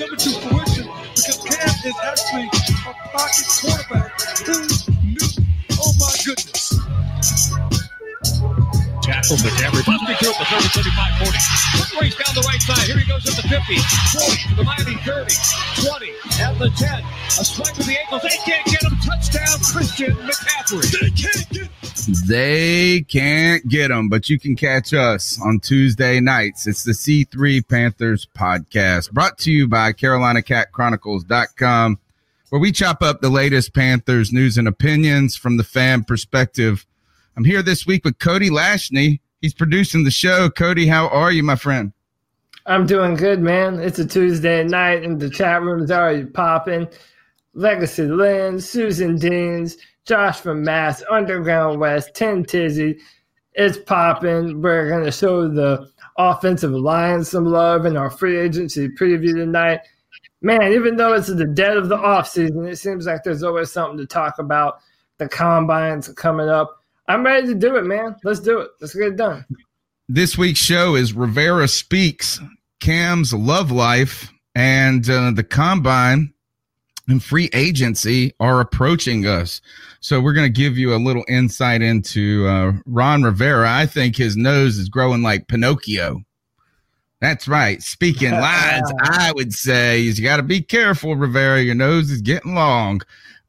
Coming to fruition because Cam is actually a pocket quarterback. Who knew? Oh my goodness. Tackle McCaffrey busting through at the 30, 35, 40. Quick race down the right side. Here he goes at the 50, 40 to the Miami 30, 20 at the 10. A swipe with the ankles. They can't get him. Touchdown, Christian McCaffrey. They can't get They can't get them, but you can catch us on Tuesday nights. It's the C3 Panthers podcast brought to you by CarolinaCatChronicles.com, where we chop up the latest Panthers news and opinions from the fan perspective. I'm here this week with Cody Lashney. He's producing the show. Cody, how are you, my friend? I'm doing good, man. It's a Tuesday night, and the chat room's already popping. Legacy Lynn, Susan Deans, Josh from Mass, Underground West, Ten Tizzy. It's popping. We're going to show the offensive line some love in our free agency preview tonight. Man, even though it's the dead of the offseason, it seems like there's always something to talk about. The combines coming up. I'm ready to do it, man. Let's do it. Let's get it done. This week's show is Rivera Speaks, Cam's Love Life, and uh, the Combine and free agency are approaching us. So we're going to give you a little insight into uh, Ron Rivera. I think his nose is growing like Pinocchio. That's right. Speaking lines, I would say is you got to be careful, Rivera. Your nose is getting long.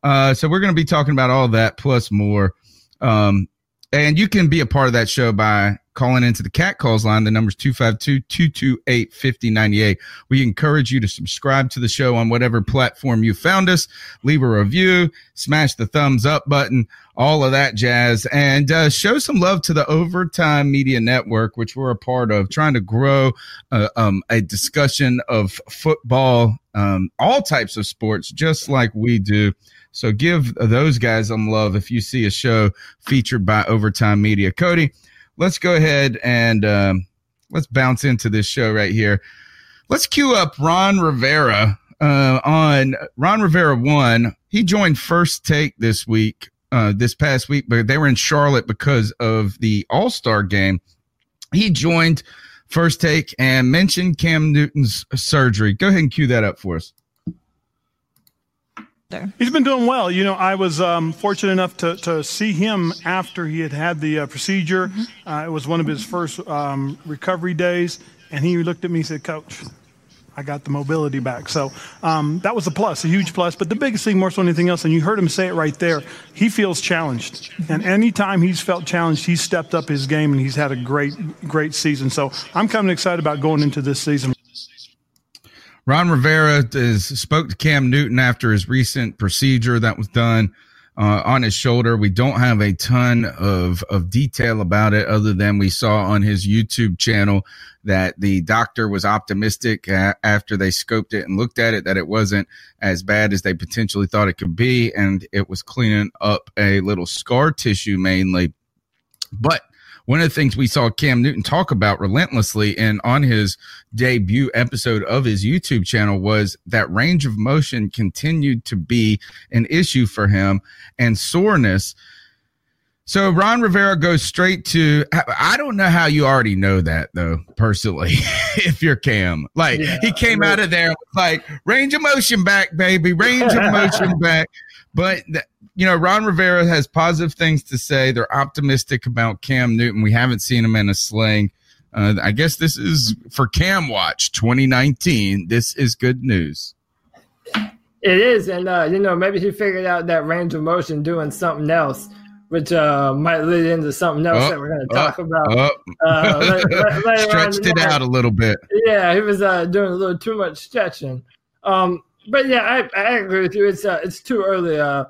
Uh, so we're going to be talking about all that plus more. Um, and you can be a part of that show by calling into the cat calls line. The number's 252-228-5098. We encourage you to subscribe to the show on whatever platform you found us. Leave a review, smash the thumbs up button, all of that jazz, and uh, show some love to the Overtime Media Network, which we're a part of, trying to grow uh, um, a discussion of football, um, all types of sports, just like we do. So give those guys some love if you see a show featured by Overtime Media. Cody, let's go ahead and um, let's bounce into this show right here. Let's cue up Ron Rivera uh, on Ron Rivera one. He joined First Take this week, uh, this past week, but they were in Charlotte because of the All Star game. He joined First Take and mentioned Cam Newton's surgery. Go ahead and cue that up for us. He's been doing well. You know, I was um, fortunate enough to, to see him after he had had the uh, procedure. Uh, it was one of his first um, recovery days, and he looked at me and said, Coach, I got the mobility back. So um, that was a plus, a huge plus. But the biggest thing, more so than anything else, and you heard him say it right there, he feels challenged. And anytime he's felt challenged, he's stepped up his game, and he's had a great, great season. So I'm kind of excited about going into this season. Ron Rivera is, spoke to Cam Newton after his recent procedure that was done uh, on his shoulder. We don't have a ton of, of detail about it other than we saw on his YouTube channel that the doctor was optimistic a- after they scoped it and looked at it that it wasn't as bad as they potentially thought it could be. And it was cleaning up a little scar tissue mainly. But one of the things we saw Cam Newton talk about relentlessly and on his debut episode of his YouTube channel was that range of motion continued to be an issue for him and soreness. So Ron Rivera goes straight to I don't know how you already know that though, personally, if you're Cam. Like yeah, he came out of there like range of motion back, baby, range of motion back. But you know, Ron Rivera has positive things to say. They're optimistic about Cam Newton. We haven't seen him in a sling. Uh, I guess this is for Cam Watch 2019. This is good news. It is, and uh, you know, maybe he figured out that range of motion doing something else, which uh, might lead into something else that we're going to talk about. Uh, Stretched it out a little bit. Yeah, he was uh, doing a little too much stretching. Um, but yeah, I, I agree with you. It's uh, it's too early uh,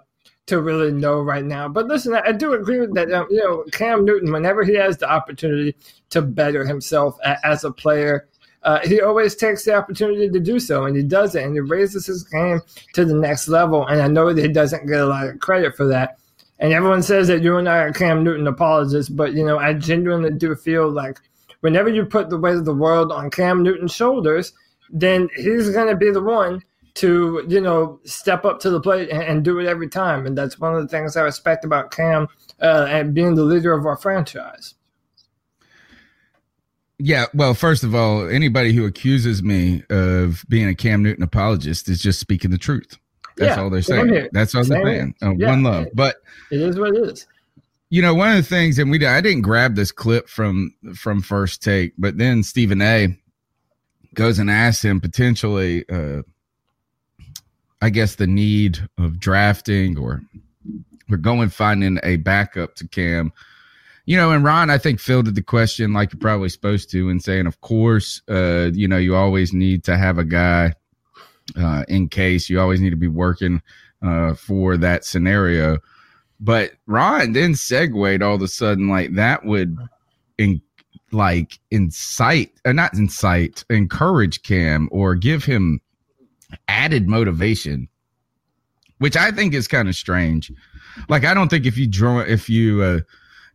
to really know right now. But listen, I, do agree with that. Um, you know, Cam Newton, whenever he has the opportunity to better himself a, as a player, uh, he always takes the opportunity to do so, and he does it, and he raises his game to the next level. And I know that he doesn't get a lot of credit for that. And everyone says that you and I are Cam Newton apologists, but you know, I genuinely do feel like whenever you put the weight of the world on Cam Newton's shoulders, then he's going to be the one to you know step up to the plate and, and, do it every time, and that's one of the things I respect about Cam uh, and being the leader of our franchise. Yeah, well, first of all, anybody who accuses me of being a Cam Newton apologist is just speaking the truth. That's yeah, all they're saying. That's all they're saying. Uh, yeah, one love, but it is what it is. You know, one of the things, and we I didn't grab this clip from from first take, but then Stephen A. goes and asks him potentially. Uh, I guess the need of drafting or we're going finding a backup to Cam. You know, and Ron, I think fielded the question like you're probably supposed to, and saying, of course, uh, you know, you always need to have a guy uh, in case you always need to be working uh, for that scenario. But Ron then segued all of a sudden like that would in like incite, uh, not incite, encourage Cam or give him added motivation, which I think is kind of strange. Like I don't think if you draw if you uh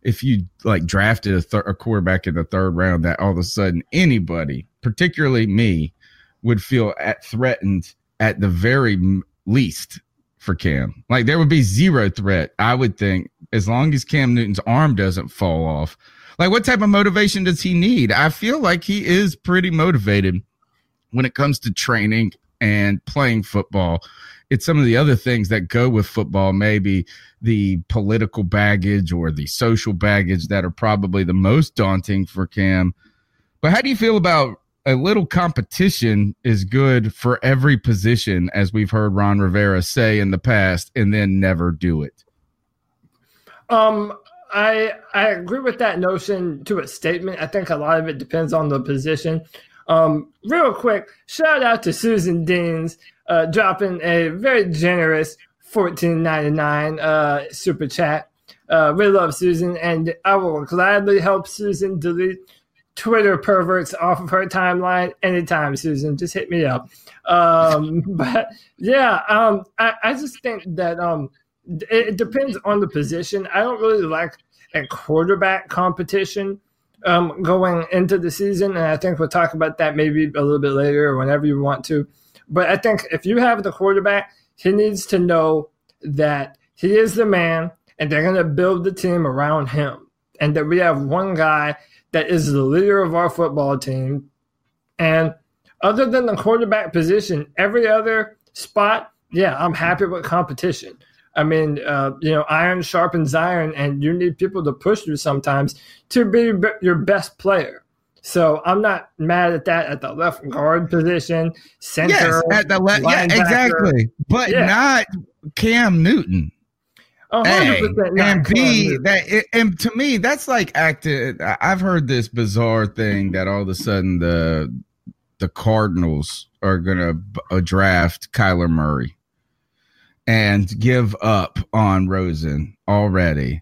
if you like drafted a, thir- a quarterback in the third round that all of a sudden anybody, particularly me, would feel at threatened at the very least for Cam. Like there would be zero threat, I would think, as long as Cam Newton's arm doesn't fall off. Like what type of motivation does he need? I feel like he is pretty motivated when it comes to training and playing football. It's some of the other things that go with football, maybe the political baggage or the social baggage that are probably the most daunting for Cam. But how do you feel about a little competition is good for every position, as we've heard Ron Rivera say in the past, and then never do it? Um, I I agree with that notion to a statement. I think a lot of it depends on the position. Um, real quick, shout out to Susan Deans uh, dropping a very generous fourteen ninety nine uh, super chat. Uh, really love Susan, and I will gladly help Susan delete Twitter perverts off of her timeline anytime. Susan, just hit me up. Um, but yeah, um, I, I just think that um, it, it depends on the position. I don't really like a quarterback competition um, going into the season, and I think we'll talk about that maybe a little bit later or whenever you want to. But I think if you have the quarterback, he needs to know that he is the man, and they're going to build the team around him, and that we have one guy that is the leader of our football team. And other than the quarterback position, every other spot, yeah, I'm happy with competition. I mean, uh, you know, iron sharpens iron, and you need people to push you sometimes to be your best player. So I'm not mad at that at the left guard position, center, yes, at the left, yeah, exactly, but yeah. not Cam Newton. A, and B that and to me that's like acted. I've heard this bizarre thing that all of a sudden the the Cardinals are gonna draft Kyler Murray and give up on Rosen already.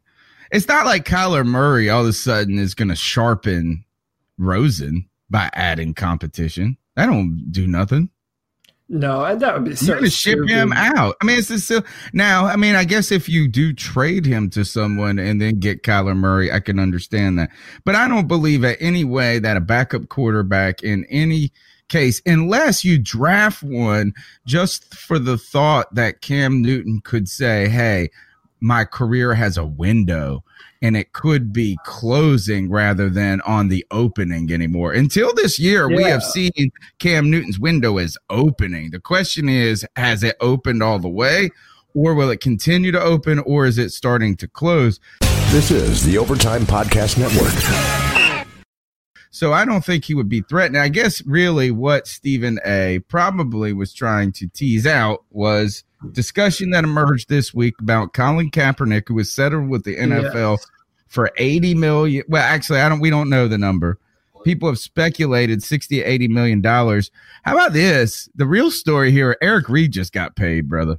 It's not like Kyler Murray all of a sudden is going to sharpen Rosen by adding competition. That don't do nothing. No, that would be so You're going to ship stupid. him out. I mean, it's just, now. I mean, I guess if you do trade him to someone and then get Kyler Murray, I can understand that. But I don't believe at any way that a backup quarterback in any case, unless you draft one just for the thought that Cam Newton could say, "Hey, my career has a window." And it could be closing rather than on the opening anymore. Until this year, we have seen Cam Newton's window is opening. The question is, has it opened all the way, or will it continue to open, or is it starting to close? This is the Overtime Podcast Network. So I don't think he would be threatened. I guess really what Stephen A probably was trying to tease out was discussion that emerged this week about Colin Kaepernick, who was settled with the NFL for 80 million. Well, actually, I don't, we don't know the number. People have speculated 60 to 80 million dollars. How about this? The real story here, Eric Reid just got paid, brother.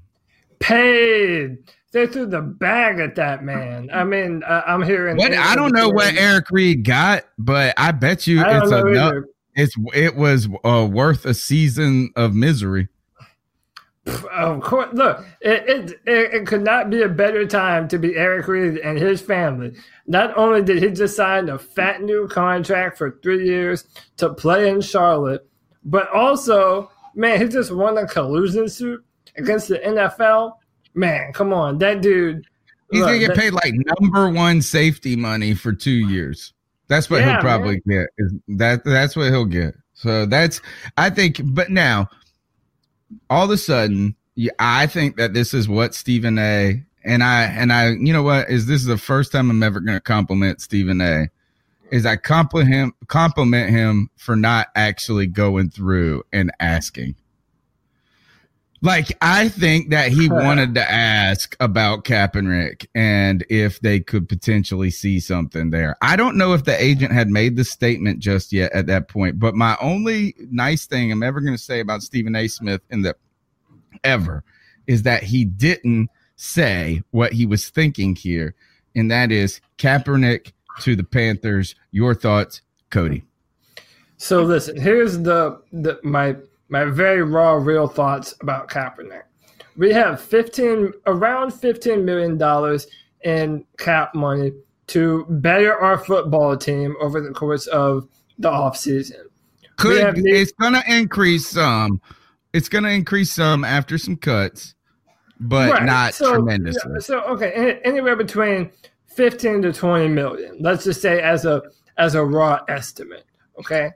Paid. They threw the bag at that man. I mean, uh, I'm hearing. What I don't know what Eric Reid got, but I bet you I it's enough. It's it was uh, worth a season of misery. Of course, look, it, it, it, it could not be a better time to be Eric Reid and his family. Not only did he just sign a fat new contract for three years to play in Charlotte, but also, man, he just won a collusion suit against the NFL. Man, come on, that dude. He's look, gonna get that- paid like number one safety money for two years. That's what Yeah, he'll probably get. That that's what he'll get. So that's I think. But now, all of a sudden, yeah, I think that this is what Stephen A. And I and I, you know what is this is the first time I'm ever going to compliment Stephen A. Is I compliment him compliment him for not actually going through and asking. Like I think that he wanted to ask about Kaepernick and if they could potentially see something there. I don't know if the agent had made the statement just yet at that point, but my only nice thing I'm ever going to say about Stephen A. Smith in the ever is that he didn't say what he was thinking here, and that is Kaepernick to the Panthers. Your thoughts, Cody? So listen, here's the, the my my very raw, real thoughts about Kaepernick. We have fifteen around fifteen million dollars in cap money to better our football team over the course of the offseason. Could it's going to increase some? It's going to increase some after some cuts, but Right, not so- tremendously. yeah, So okay, any- anywhere between fifteen to twenty million. Let's just say as a as a raw estimate. Okay,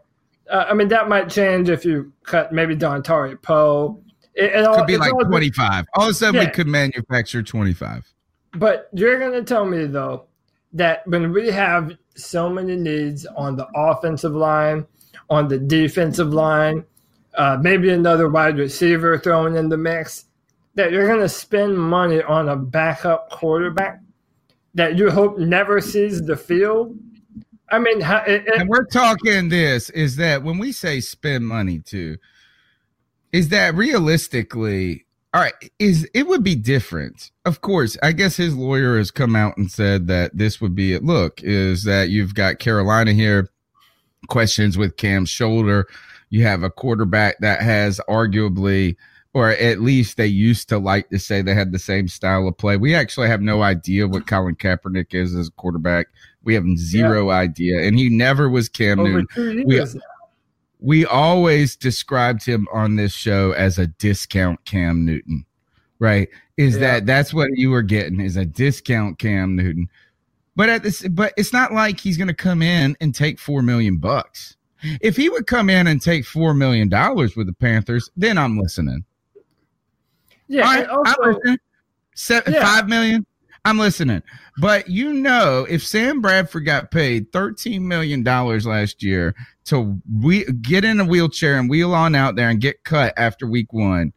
uh, I mean that might change if you cut maybe Dontari Poe. It, it all, could be like all- 25. All of a sudden, we could manufacture 25. But you're going to tell me though that when we have so many needs on the offensive line, on the defensive line, uh, maybe another wide receiver thrown in the mix, that you're going to spend money on a backup quarterback that you hope never sees the field. I mean, it, it- And we're talking this is that when we say spend money too, is that realistically, all right, is it would be different. Of course, I guess his lawyer has come out and said that this would be it. Look, is that you've got Carolina here, questions with Cam's shoulder. You have a quarterback that has arguably, or at least they used to like to say they had the same style of play. We actually have no idea what Colin Kaepernick is as a quarterback. We have zero idea, and he never was Cam over Newton. we- We always described him on this show as a discount Cam Newton, right? Is Yeah. that that's what you were getting is a discount Cam Newton. But at this, but it's not like he's going to come in and take four million bucks. If he would come in and take four million dollars with the Panthers, then I'm listening. Yeah, right, also, I'm listening. Seven, Yeah. Five million. I'm listening. But you know, if Sam Bradford got paid $13 million last year to we get in a wheelchair and wheel on out there and get cut after week one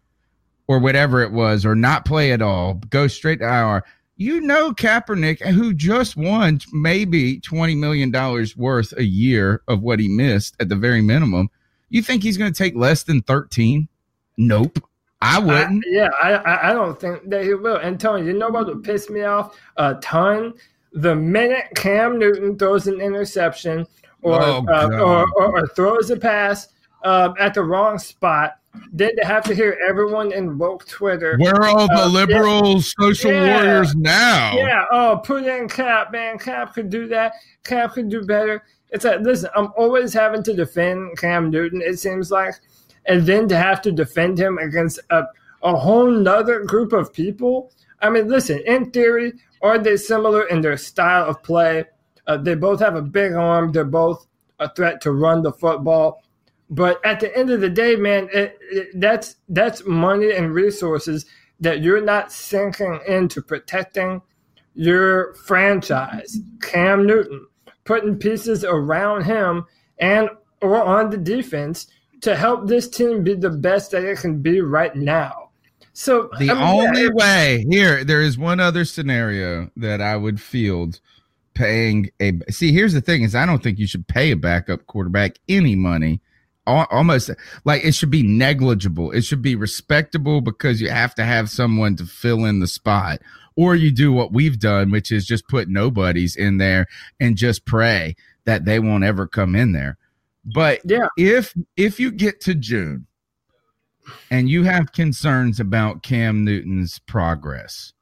or whatever it was, or not play at all, go straight to IR. You know, Kaepernick, who just won maybe $20 million worth a year of what he missed at the very minimum, you think he's going to take less than 13? Nope. I I, wouldn't. yeah, I, I I don't think that he will. And Tony, you know what would piss me off a ton? The minute Cam Newton throws an interception or Oh, uh, or, or, or throws a pass uh, at the wrong spot, then to have to hear everyone in woke Twitter. Where are all the uh, liberal social yeah. warriors now? Yeah, oh, put in Cap, man. Cap could do that. Cap could do better. It's like, listen, I'm always having to defend Cam Newton, it seems like. And then to have to defend him against a, a whole nother group of people. I mean, listen, in theory, are they similar in their style of play? Uh, they both have a big arm. They're both a threat to run the football. But at the end of the day, man, it, it, that's that's money and resources that you're not sinking into protecting your franchise. Cam Newton, putting pieces around him and or on the defense to help this team be the best that it can be right now. So the I mean, only yeah, way here, there is one other scenario that I would field paying a. See, here's the thing: is I don't think you should pay a backup quarterback any money. Almost like it should be negligible. It should be respectable because you have to have someone to fill in the spot, or you do what we've done, which is just put nobodies in there and just pray that they won't ever come in there. But Yeah. if if you get to June and you have concerns about Cam Newton's progress,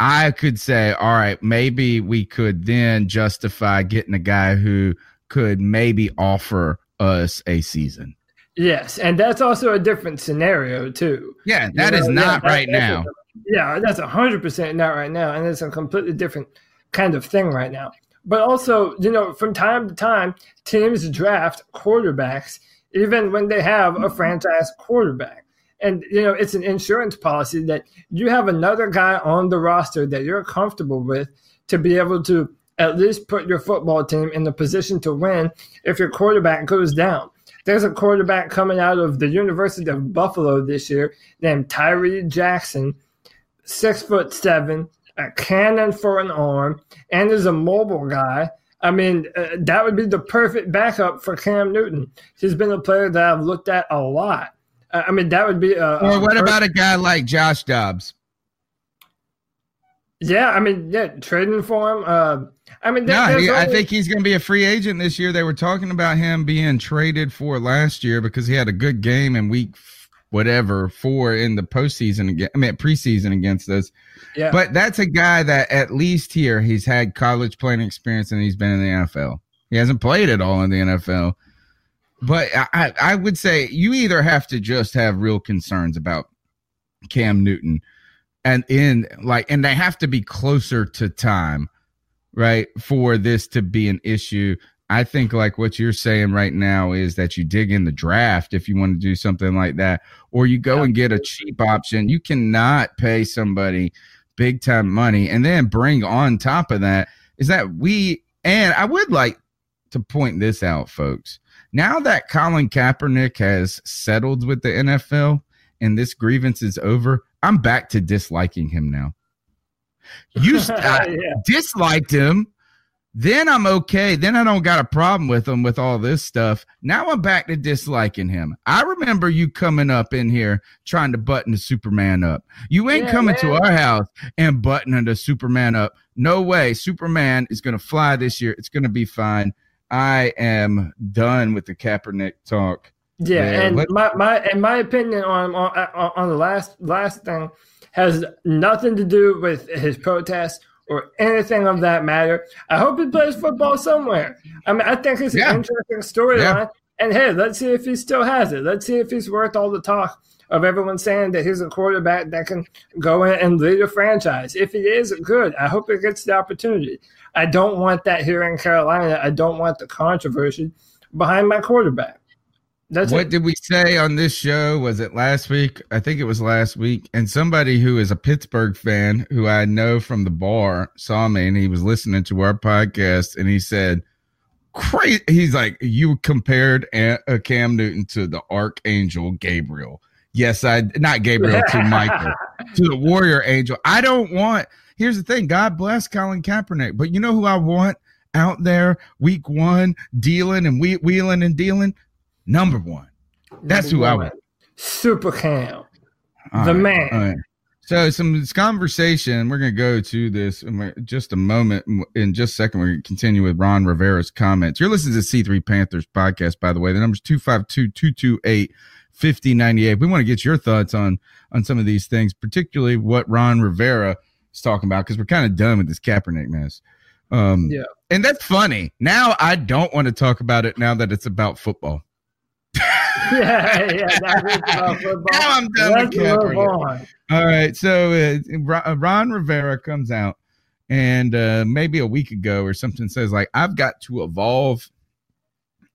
I could say, all right, maybe we could then justify getting a guy who could maybe offer us a season. Yes, and that's also a different scenario too. Yeah, that You is not right now. a- yeah, that's hundred percent not right now, and it's a completely different kind of thing right now. But also, you know, from time to time, teams draft quarterbacks even when they have a mm-hmm. franchise quarterback. And you know, it's an insurance policy that you have another guy on the roster that you're comfortable with to be able to at least put your football team in the position to win if your quarterback goes down. There's a quarterback coming out of the University of Buffalo this year named Tyree Jackson, six foot seven, a cannon for an arm, and is a mobile guy. I mean, uh, that would be the perfect backup for Cam Newton. He's been a player that I've looked at a lot. Uh, I mean, that would be. A, Or what per- about a guy like Josh Dobbs? Yeah, I mean, yeah, trading for him. Uh, I mean, there- No, he, I think he's going to be a free agent this year. They were talking about him being traded for last year because he had a good game in week whatever four in the postseason again. I mean preseason against us. Yeah. But that's a guy that at least here he's had college playing experience and he's been in the NFL. He hasn't played at all in the NFL. But I, I I would say you either have to just have real concerns about Cam Newton and in like and they have to be closer to time right for this to be an issue i think like what you're saying right now is that you dig in the draft if you want to do something like that or you go and get a cheap option. You cannot pay somebody big time money and then bring on top of that. Is that we and i would like to point this out folks. Now that colin kaepernick has settled with the nfl and this grievance is over i'm back to disliking him now. You Yeah. disliked him then i'm okay. Then i don't got a problem with him with all this stuff. Now i'm back to disliking him. I remember you coming up in here trying to button the superman up. You ain't Yeah, coming to our house and buttoning the superman up. No way. Superman is going to fly this year. It's going to be fine. I am done with the kaepernick talk. Yeah, Yeah, and my, my and my opinion on, on on on the last last thing has nothing to do with his protest or anything of that matter. I hope he plays football somewhere. I mean, I think it's Yeah. an interesting storyline. And hey, let's see if he still has it. Let's see if he's worth all the talk of everyone saying that he's a quarterback that can go in and lead a franchise. If he is, good. I hope he gets the opportunity. I don't want that here in Carolina. I don't want the controversy behind my quarterback. That's what it. did we say on this show? Was it last week? I think it was last week. And somebody who is a Pittsburgh fan who I know from the bar saw me and he was listening to our podcast and he said, Crazy. He's like, You compared a- uh, Cam Newton to the Archangel Gabriel. Yes, I not Gabriel to Michael, to the warrior angel. I don't want, here's the thing God bless Colin Kaepernick, but you know who I want out there week one dealing and we- wheeling and dealing? Number one. That's who I want. Super Cam. All The right, man. right. So some this conversation. We're going to go to this in just a moment. In just a second, we're going to continue with Ron Rivera's comments. You're listening to C3 Panthers podcast, by the way. The number's 5098. We want to get your thoughts on on some of these things, particularly what Ron Rivera is talking about, because we're kind of done with this Kaepernick mess. Um, Yeah. and that's funny. Now I don't want to talk about it now that it's about football. yeah, yeah. That is football. Now I'm done Let's with move on. All right, so uh, Ron- Ron Rivera comes out, and uh, maybe a week ago or something says like, "I've got to evolve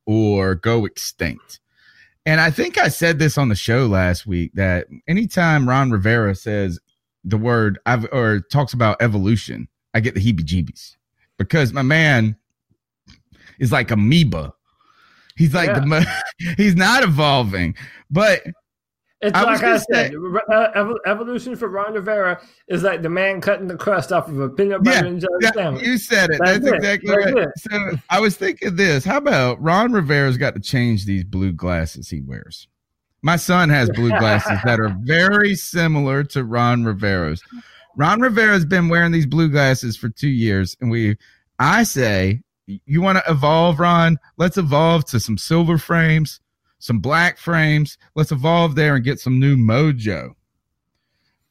or go extinct." And I think I said this on the show last week that anytime Ron Rivera says the word I've or talks about evolution, I get the heebie-jeebies because my man is like amoeba. He's like the mo- he's not evolving, but It's I like I said, say- uh, evo- evolution for Ron Rivera is like the man cutting the crust off of a peanut butter and jelly yeah, sandwich. you said it. That's That's, it. exactly That's right. it. So I was thinking this. How about Ron Rivera's got to change these blue glasses he wears? My son has blue glasses that are very similar to Ron Rivera's. Ron Rivera's been wearing these blue glasses for two years, and we, I say, you want to evolve, Ron? Let's evolve to some silver frames, some black frames. Let's evolve there and get some new mojo.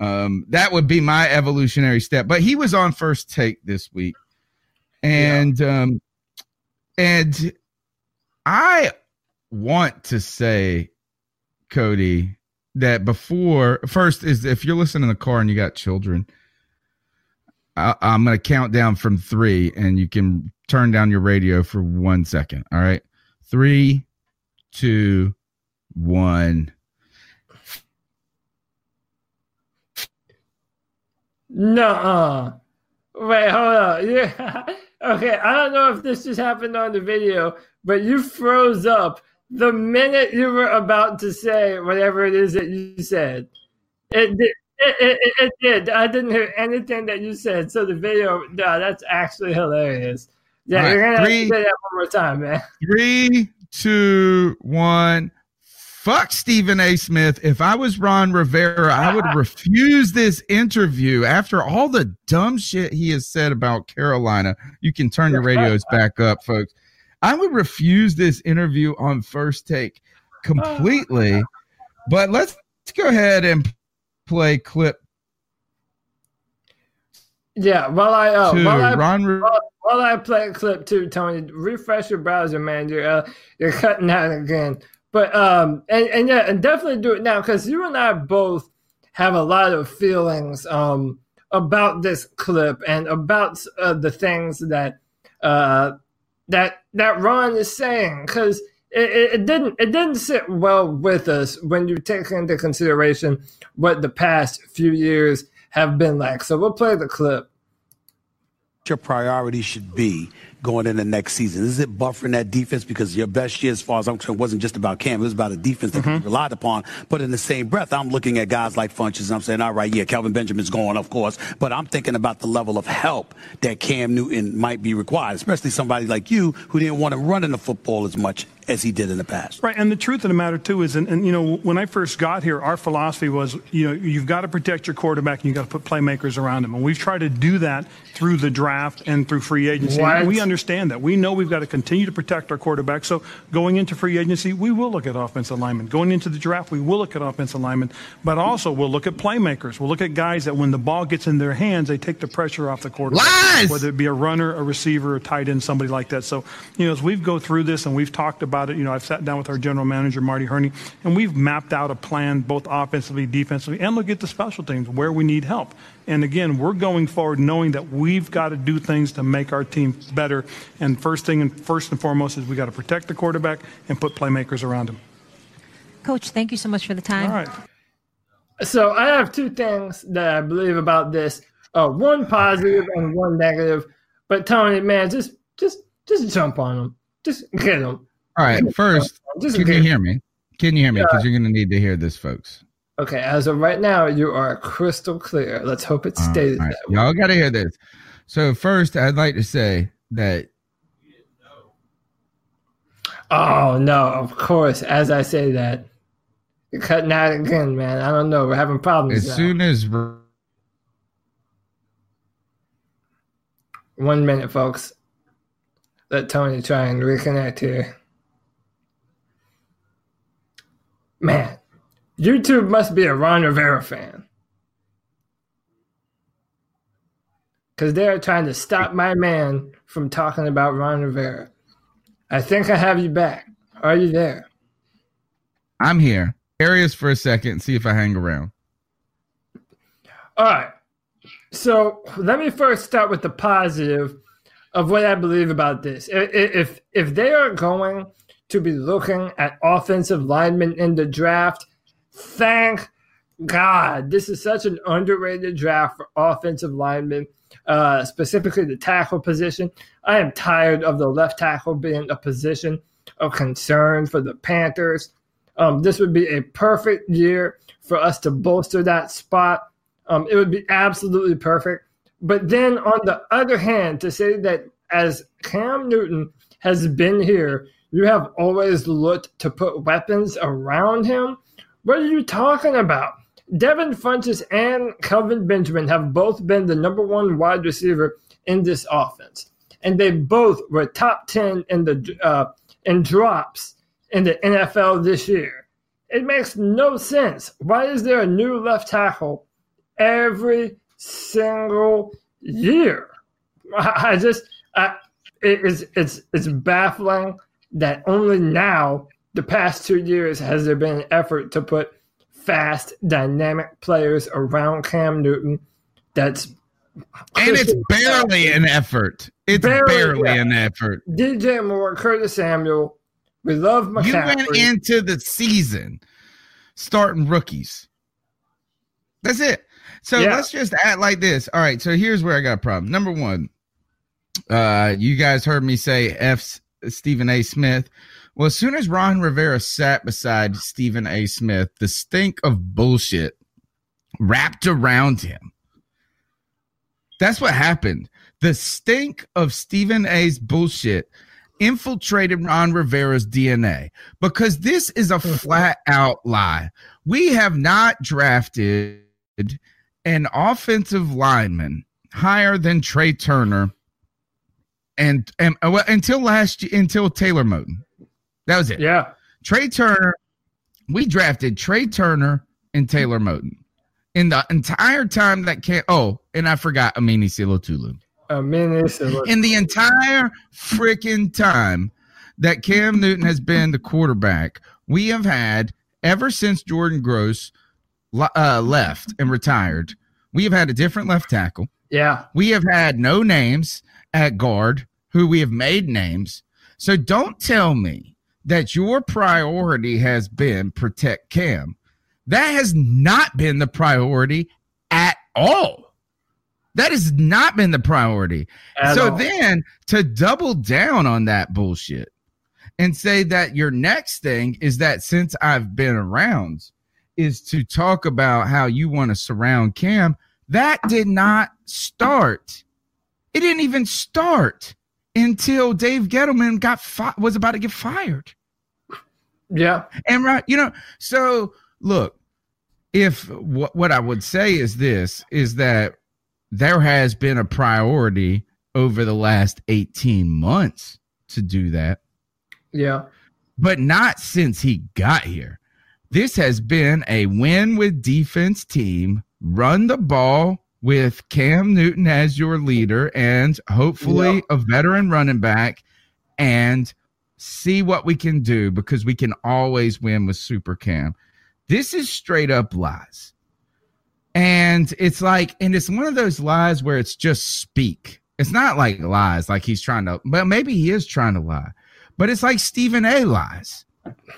Um, that would be my evolutionary step. But he was on first take this week, and um, and I want to say, Cody, that before first is if you're listening in the car and you got children, I, I'm going to count down from three, and you can turn down your radio for one second. All right, three, two, one. No, wait, hold on. Yeah, okay. I don't know if this just happened on the video, but you froze up the minute you were about to say whatever it is that you said. It did. It, it, it, did. I didn't hear anything that you said. So the video, no, that's actually hilarious. Yeah, All right, you're gonna have three- to say that one more time, man. Three, two, one. Fuck Stephen A. Smith. If I was Ron Rivera, I would refuse this interview after all the dumb shit he has said about Carolina. You can turn your radios back up, folks. I would refuse this interview on first take completely. But let's, let's go ahead and play clip Yeah, while I uh, while I Ron Ri- While, I play a clip too, Tony, refresh your browser, man. You're uh, you're cutting out again. But um, and, and yeah, and definitely do it now because you and I both have a lot of feelings um about this clip and about uh, the things that uh that that Ron is saying because. It, it didn't it didn't sit well with us when you take into consideration what the past few years have been like. So we'll play the clip. Your priority should be going into next season? Is it buffering that defense? Because your best year, as far as I'm concerned, wasn't just about Cam. It was about a defense that Mm-hmm. we relied upon. But in the same breath, I'm looking at guys like Funchess and I'm saying, all right, yeah, Kelvin Benjamin's going, of course. But I'm thinking about the level of help that Cam Newton might be required, especially somebody like you who didn't want to run in the football as much as he did in the past. Right, and the truth of the matter too is, and, and you know, when I first got here, our philosophy was, you know, you've got to protect your quarterback and you've got to put playmakers around him, and we've tried to do that through the draft and through free agency. What? And we understand that. We know we've got to continue to protect our quarterback. So going into free agency, we will look at offensive linemen. Going into the draft, we will look at offensive linemen, but also we'll look at playmakers. We'll look at guys that when the ball gets in their hands, they take the pressure off the quarterback. Lies! Whether it be a runner, a receiver, a tight end, somebody like that. So, you know, as we've go through this and we've talked about it, you know, I've sat down with our general manager, Marty Hurney, and we've mapped out a plan both offensively, defensively, and look at the special teams where we need help. And again, we're going forward knowing that we've got to do things to make our team better. And first thing and first and foremost is we got to protect the quarterback and put playmakers around him. Coach, thank you so much for the time. All right. So I have two things that I believe about this. Uh, one positive and one negative. But Tony, man, just just just jump on them. Just get them. All right. First, Just can you hear me? Can you hear me? Because you're going to need to hear this, folks. Okay, as of right now, you are crystal clear. Let's hope it All stays right. that way. Y'all got to hear this. So, first, I'd like to say that Oh no, of course. As I say that, you're cutting out again, man. I don't know. We're having problems. as now. soon as One minute, folks. Let Tony try and reconnect here. Man, YouTube must be a Ron Rivera fan. Because they're trying to stop my man from talking about Ron Rivera. I think I have you back. Are you there? I'm here. Areas for a second, see if I hang around. All right. So let me first start with the positive of what I believe about this. If if they are going to be looking at offensive linemen in the draft, thank God. This is such an underrated draft for offensive linemen, uh, specifically the tackle position. I am tired of the left tackle being a position of concern for the Panthers. Um, this would be a perfect year for us to bolster that spot. Um, it would be absolutely perfect. But then on the other hand, to say that as Cam Newton has been here, you have always looked to put weapons around him. What are you talking about? Devin Funchess and Kelvin Benjamin have both been the number one wide receiver in this offense, and they both were top ten in the uh, in drops in the NFL this year. It makes no sense. Why is there a new left tackle every single year? I just, I, it is, it's, it's baffling that only now, the past two years, has there been an effort to put fast, dynamic players around Cam Newton. That's and it's barely an effort. It's barely, barely an effort. DJ Moore, Curtis Samuel, we love McCaffrey. You went into the season starting rookies. That's it. So yeah. let's just act like this. All right. So here's where I got a problem. Number one, uh, you guys heard me say F Stephen A. Smith. Well, as soon as Ron Rivera sat beside Stephen A. Smith, the stink of bullshit wrapped around him. That's what happened. The stink of Stephen A.'s bullshit infiltrated Ron Rivera's DNA because this is a mm-hmm. flat out lie. We have not drafted an offensive lineman higher than Trai Turner and, and well, until last year, until Taylor Moton. That was it. Yeah. Trai Turner, we drafted Trai Turner and Taylor Moton. In the entire time that came, oh, and I forgot Amini Tulu a minute. In the entire freaking time that Cam Newton has been the quarterback, we have had ever since Jordan Gross uh, left and retired. We have had a different left tackle. Yeah, we have had no names at guard who we have made names. So don't tell me that your priority has been protect Cam. That has not been the priority at all. That has not been the priority. At so all. then to double down on that bullshit and say that your next thing is that since I've been around is to talk about how you want to surround Cam, that did not start. It didn't even start until Dave Gettleman got fi- was about to get fired. Yeah. And right, you know, so look, if what what I would say is this is that there has been a priority over the last 18 months to do that. Yeah. But not since he got here. This has been a win with defense team, run the ball with Cam Newton as your leader and hopefully yep. a veteran running back and see what we can do because we can always win with Super Cam. This is straight up lies. And it's like, and it's one of those lies where it's just speak. It's not like lies, like he's trying to, but maybe he is trying to lie. But it's like Stephen A lies.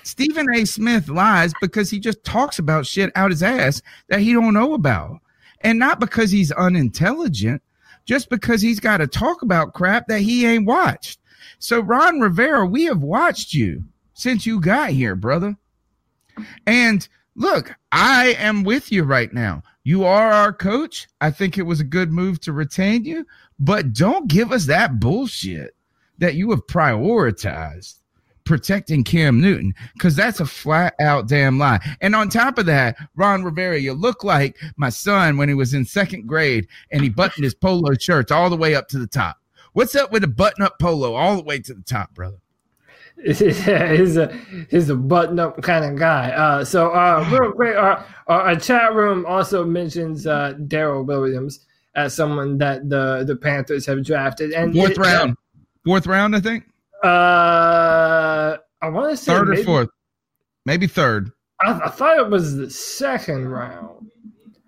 Stephen A. Smith lies because he just talks about shit out his ass that he don't know about. And not because he's unintelligent, just because he's got to talk about crap that he ain't watched. So Ron Rivera, we have watched you since you got here, brother. And look, I am with you right now. You are our coach. I think it was a good move to retain you, but don't give us that bullshit that you have prioritized protecting Cam Newton because that's a flat out damn lie. And on top of that, Ron Rivera, you look like my son when he was in second grade and he buttoned his polo shirts all the way up to the top. What's up with a button up polo all the way to the top, brother? yeah, he's a he's a button up kind of guy. Uh, so uh, real quick, our, our, chat room also mentions uh, Daryl Williams as someone that the the Panthers have drafted and fourth it, round, fourth round, I think. Uh, I want to say third maybe, or fourth, maybe third. I, I, thought it was the second round.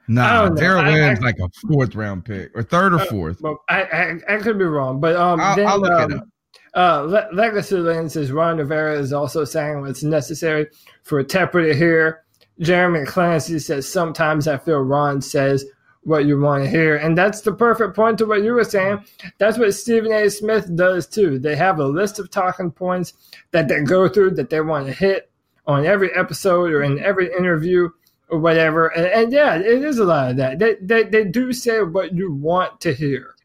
No, nah, Daryl Williams like a fourth round pick or third or uh, fourth. Uh, I, I, I could be wrong, but um, I'll, then, I'll look um, it up. Uh, Le- Legacy Lane says Ron Rivera is also saying what's necessary for Tepper to hear. Jeremy Clancy says sometimes I feel Ron says what you want to hear, and that's the perfect point to what you were saying. That's what Stephen A. Smith does too. They have a list of talking points that they go through that they want to hit on every episode or in every interview or whatever. And, and yeah, it is a lot of that. They, they they do say what you want to hear.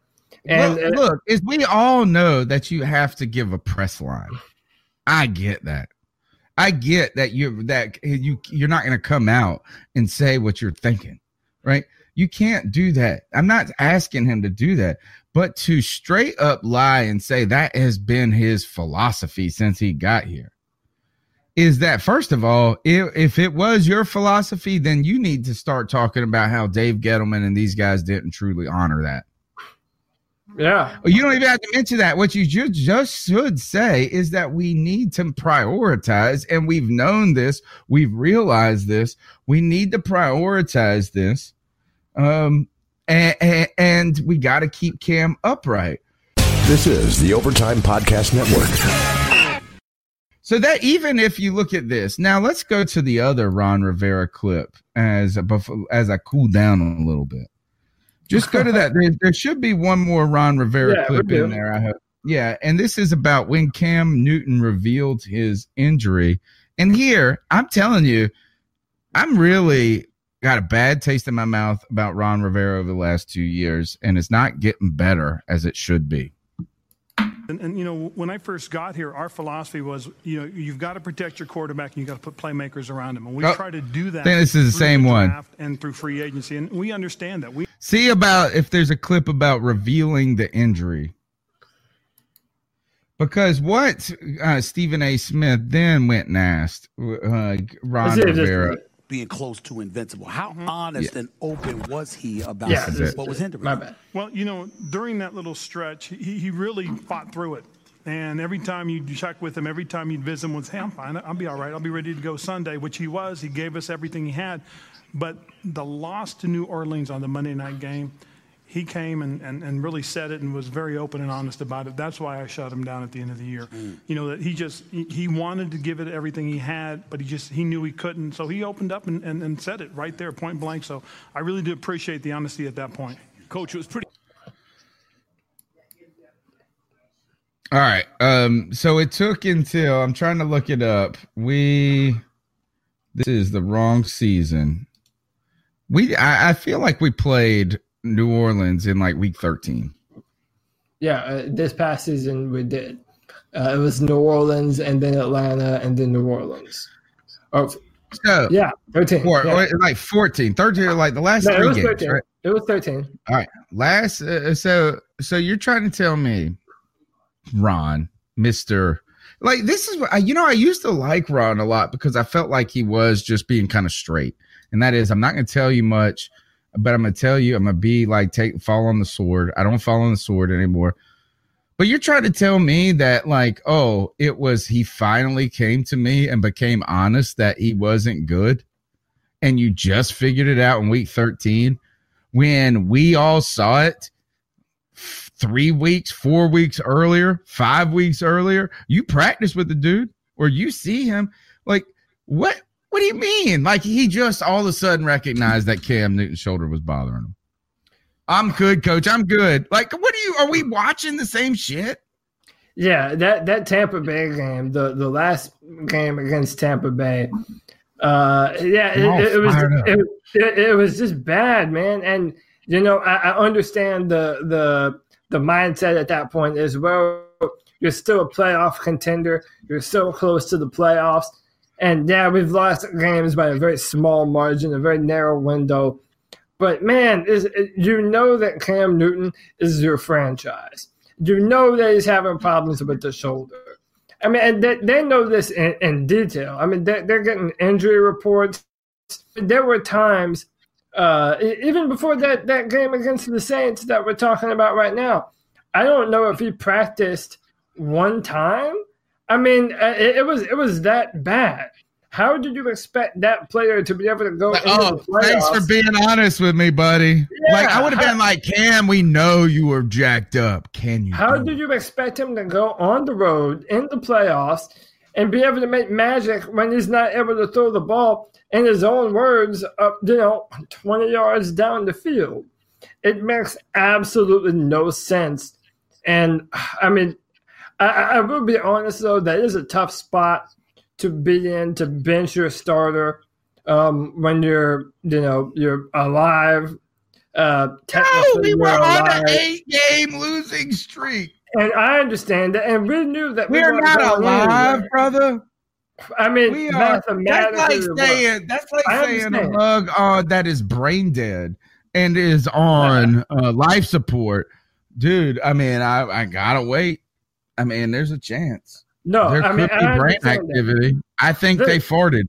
And look, uh, look, is we all know that you have to give a press line. I get that. I get that you that you you're not going to come out and say what you're thinking, right? You can't do that. I'm not asking him to do that, but to straight up lie and say that has been his philosophy since he got here. Is that first of all, if, if it was your philosophy, then you need to start talking about how Dave Gettleman and these guys didn't truly honor that. Yeah. You don't even have to mention that. What you just, just should say is that we need to prioritize, and we've known this, we've realized this. We need to prioritize this. Um, and, and, and we got to keep Cam upright. This is the Overtime Podcast Network. So that even if you look at this, now let's go to the other Ron Rivera clip as a, as I cool down a little bit. Just go to that. There, there should be one more Ron Rivera yeah, clip in there. I hope. Yeah, and this is about when Cam Newton revealed his injury. And here, I'm telling you, I'm really got a bad taste in my mouth about Ron Rivera over the last two years, and it's not getting better as it should be. And, and, you know, when I first got here, our philosophy was, you know, you've got to protect your quarterback and you've got to put playmakers around him. And we oh, try to do that. This is the same the one. And through free agency. And we understand that. We see about if there's a clip about revealing the injury. Because what uh, Stephen A. Smith then went and asked uh, Ron Rivera being close to invincible. How mm-hmm. honest yeah. and open was he about yeah, what was hindering? My bad. Well, you know, during that little stretch, he, he really fought through it. And every time you check with him, every time you'd visit him, was, hey, I'm fine. I'll be all right. I'll be ready to go Sunday, which he was. He gave us everything he had. But the loss to New Orleans on the Monday night game – he came and, and, and really said it and was very open and honest about it. That's why I shut him down at the end of the year. Mm. You know, that he just, he, he, wanted to give it everything he had, but he just, he knew he couldn't. So he opened up and, and, and said it right there, point blank. So I really do appreciate the honesty at that point. Coach, it was pretty. All right. Um, so it took until I'm trying to look it up. We, this is the wrong season. We, I, I feel like we played New Orleans in like week 13. Yeah, uh, this past season we did. Uh, it was New Orleans and then Atlanta and then New Orleans. Oh, so, yeah, 13. Four, yeah. like 14, 13, like the last no, three games, 13. right? It was 13. All right. Last, uh, so, so you're trying to tell me, Ron, Mr. Like, this is what, I, you know, I used to like Ron a lot because I felt like he was just being kind of straight. And that is, I'm not going to tell you much but I'm gonna tell you, I'm gonna be like take fall on the sword. I don't fall on the sword anymore. But you're trying to tell me that like, oh, it was he finally came to me and became honest that he wasn't good, and you just figured it out in week 13 when we all saw it three weeks, four weeks earlier, five weeks earlier. You practice with the dude, or you see him. Like, what what do you mean? Like he just all of a sudden recognized that Cam Newton's shoulder was bothering him. I'm good, coach. I'm good. Like, what are you? Are we watching the same shit? Yeah, that that Tampa Bay game, the the last game against Tampa Bay. Uh, yeah, it, it, it was it, it, it, was just bad, man. And you know, I, I understand the the the mindset at that point as well. You're still a playoff contender. You're so close to the playoffs and yeah, we've lost games by a very small margin, a very narrow window. But man, is you know that Cam Newton is your franchise. You know that he's having problems with the shoulder. I mean, and they, they know this in, in detail. I mean, they, they're getting injury reports. There were times, uh, even before that, that game against the Saints that we're talking about right now, I don't know if he practiced one time. I mean, uh, it, it was it was that bad. How did you expect that player to be able to go? Oh, thanks for being honest with me, buddy. Yeah, like I would have been like, Cam, we know you were jacked up. Can you? How did you expect him to go on the road in the playoffs and be able to make magic when he's not able to throw the ball in his own words up, you know, twenty yards down the field? It makes absolutely no sense. And I mean, I, I will be honest though, that is a tough spot to be in to bench your starter um, when you're you know you're alive. Uh, no, we were on an eight-game losing streak, and I understand that, and we knew that we, we are not alive, brother. I mean, we are. That's like saying that's like I saying understand. a mug uh, that is brain dead and is on uh, life support, dude. I mean, I I gotta wait. I mean, there's a chance. No, there I mean, could be brain activity. That. I think the, they farted.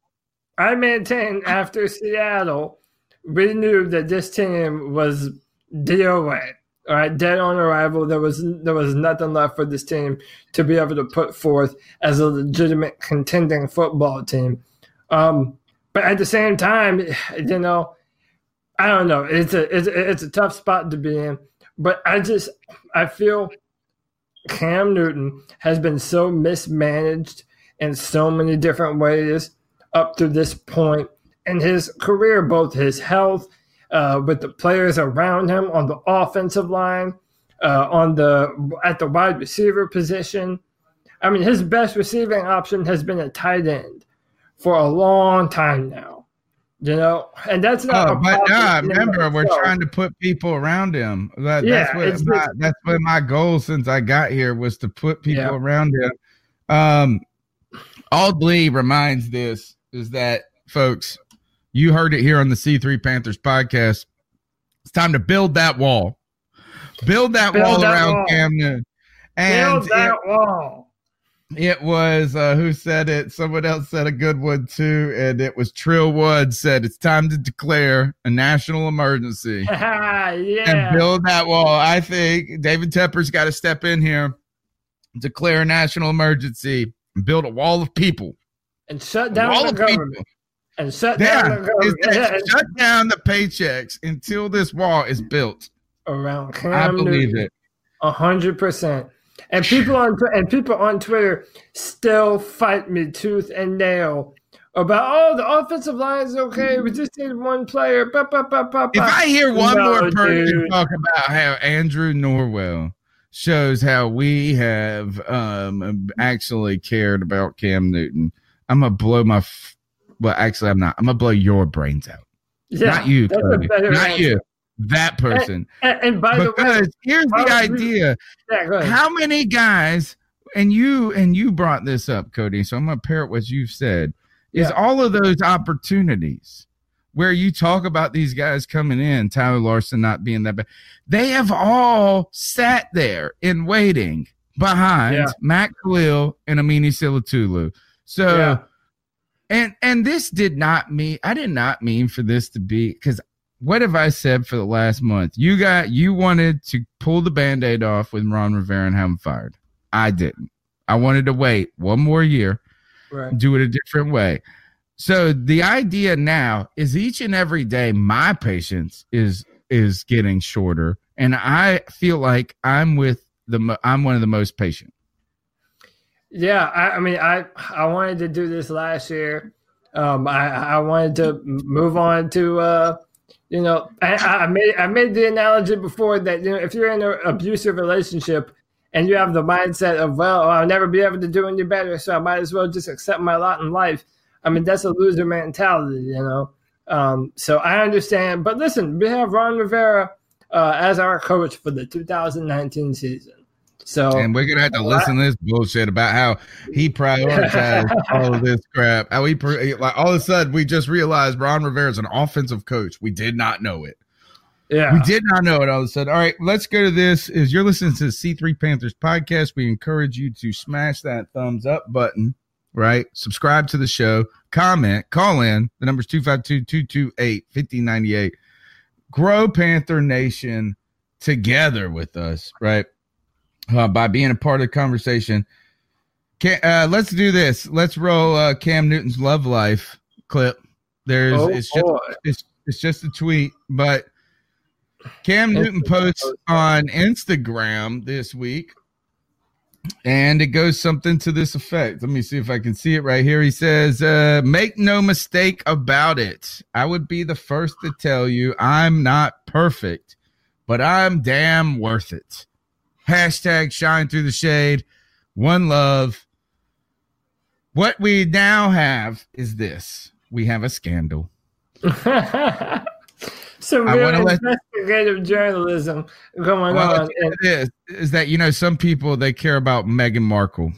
I maintain after Seattle, we knew that this team was DOA. All right, dead on arrival. There was there was nothing left for this team to be able to put forth as a legitimate contending football team. Um, but at the same time, you know, I don't know. It's a it's a, it's a tough spot to be in. But I just I feel Cam Newton has been so mismanaged in so many different ways up to this point in his career, both his health, uh, with the players around him on the offensive line, uh, on the at the wide receiver position. I mean, his best receiving option has been a tight end for a long time now. You know, and that's not. Oh, but yeah, remember, we're trying to put people around him. That, yeah, that's what my, that's what my goal since I got here was to put people yeah. around him. Um, Ald Lee reminds this is that folks, you heard it here on the C3 Panthers podcast. It's time to build that wall. Build that build wall that around wall. Cam Newton. And build that it, wall. It was uh, who said it? Someone else said a good one too, and it was Trill Wood said it's time to declare a national emergency yeah. and build that wall. I think David Tepper's got to step in here, declare a national emergency, and build a wall of people and shut down the government. People. And shut down yeah, the government. shut down the paychecks until this wall is built around. Cam I believe Newton. it. A hundred percent. And people on and people on Twitter still fight me tooth and nail about oh the offensive line is okay. We just need one player. Bah, bah, bah, if I hear one no, more person dude. talk about how Andrew Norwell shows how we have um, actually cared about Cam Newton, I'm gonna blow my. F- well, actually, I'm not. I'm gonna blow your brains out. Yeah, not you, Cody. Not answer. you that person. And, and, by because the way, here's the idea: yeah, how many guys? And you and you brought this up, Cody. So I'm gonna parrot what you've said. Is yeah. all of those opportunities where you talk about these guys coming in, Tyler Larsen not being that bad, they have all sat there in waiting behind yeah. Matt Kalil and Amini Silatolu. So, yeah. and and this did not mean I did not mean for this to be because what have I said for the last month? You got you wanted to pull the band-aid off with Ron Rivera and have him fired. I didn't. I wanted to wait one more year, right. do it a different way. So the idea now is each and every day my patience is is getting shorter, and I feel like I'm with the I'm one of the most patient. Yeah, I, I mean, I I wanted to do this last year. Um, I I wanted to move on to uh you know, I, I, made I made the analogy before that you know if you're in an abusive relationship and you have the mindset of well I'll never be able to do any better, so I might as well just accept my lot in life. I mean that's a loser mentality, you know. Um, so I understand, but listen, we have Ron Rivera uh, as our coach for the 2019 season. So and we're gonna have to listen to this bullshit about how he prioritized all of this crap. How he like all of a sudden we just realized Ron Rivera is an offensive coach. We did not know it. Yeah. We did not know it all of a sudden. All right, let's go to this. Is you're listening to the C3 Panthers podcast. We encourage you to smash that thumbs up button, right? Subscribe to the show, comment, call in. The number's 252-228-5098. Grow Panther Nation together with us, right? Uh, by being a part of the conversation. Can, uh, let's do this. Let's roll uh, Cam Newton's love life clip. There's Oh, it's just it's, it's just a tweet, but Cam Newton posts on Instagram this week, and it goes something to this effect. Let me see if I can see it right here. He says, uh, Make no mistake about it. I would be the first to tell you I'm not perfect, but I'm damn worth it. Hashtag shine through the shade. One love. What we now have is this we have a scandal. Some real wanna let- investigative journalism going Well, on. it is is that you know some people they care about Meghan Markle.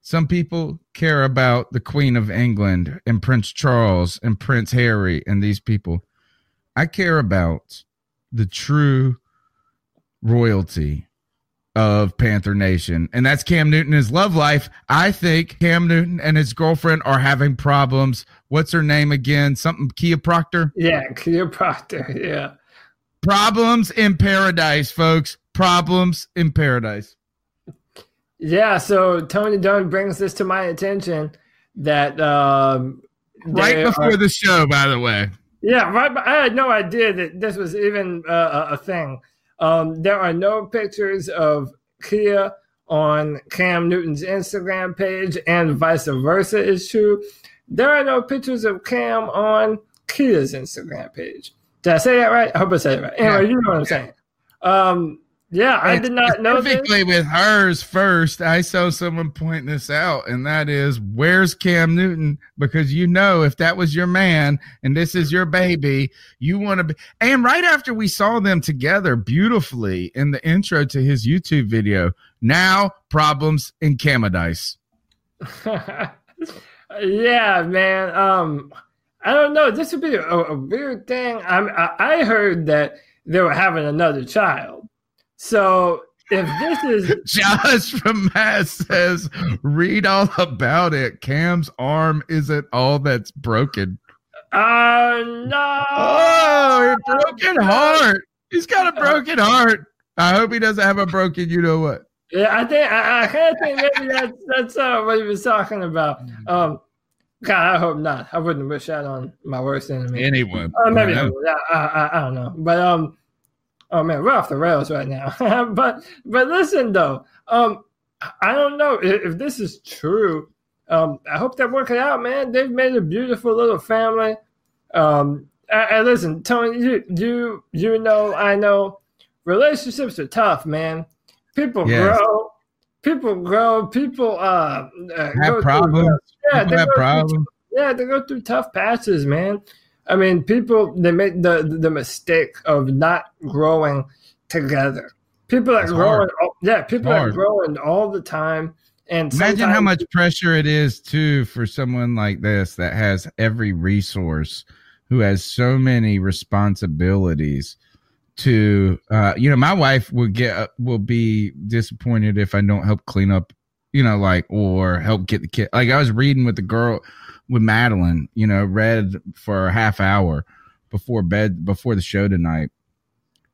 Some people care about the Queen of England and Prince Charles and Prince Harry and these people. I care about the true royalty of Panther Nation, and that's Cam Newton. His love life. I think Cam Newton and his girlfriend are having problems. What's her name again? Something Kia Proctor. Yeah, Clear Proctor. Yeah. Problems in paradise, folks. Problems in paradise. Yeah, so Tony Dunn brings this to my attention that um, Right before are- the show, by the way. Yeah, right. I had no idea that this was even uh, a thing. Um, there are no pictures of Kia on Cam Newton's Instagram page, and vice versa is true. There are no pictures of Cam on Kia's Instagram page. Did I say that right? I hope I said it right. Anyway, Yeah. you know what I'm saying. Um, yeah, I did not know. Specifically with hers first, I saw someone point this out, and that is where's Cam Newton? Because you know, if that was your man and this is your baby, you want to be. And right after we saw them together beautifully in the intro to his YouTube video, now problems in Camadice. yeah, man. Um, I don't know. This would be a, a weird thing. I'm, I, I heard that they were having another child. So if this is Josh from Mass says, read all about it. Cam's arm isn't all that's broken. oh no, Oh, a broken heart. He's got a broken heart. I hope he doesn't have a broken, you know what? yeah, I think I, I kind of think maybe that's that's uh, what he was talking about. Um, God, I hope not. I wouldn't wish that on my worst enemy. Anyone. Uh, maybe I. I, I, I don't know, but um, oh man, we're off the rails right now. but but listen though, um, I don't know if, if this is true. Um, I hope they're working out, man. They've made a beautiful little family. Um, and, listen, Tony, you you you know, I know, relationships are tough, man. People Yes. grow. People grow. People uh, uh go Have through- problems. yeah, People they have go through problems. yeah, they go through tough patches, man. I mean, people they make the the mistake of not growing together. People It's growing, all, yeah, people are growing all the time, and Imagine how much pressure it is, too, for someone like this that has every resource, who has so many responsibilities to, uh, you know, my wife will get, will be disappointed if I don't help clean up, you know, like, or help get the kid. Like I was reading with the girl, with Madeline, you know, read for a half hour before bed, before the show tonight.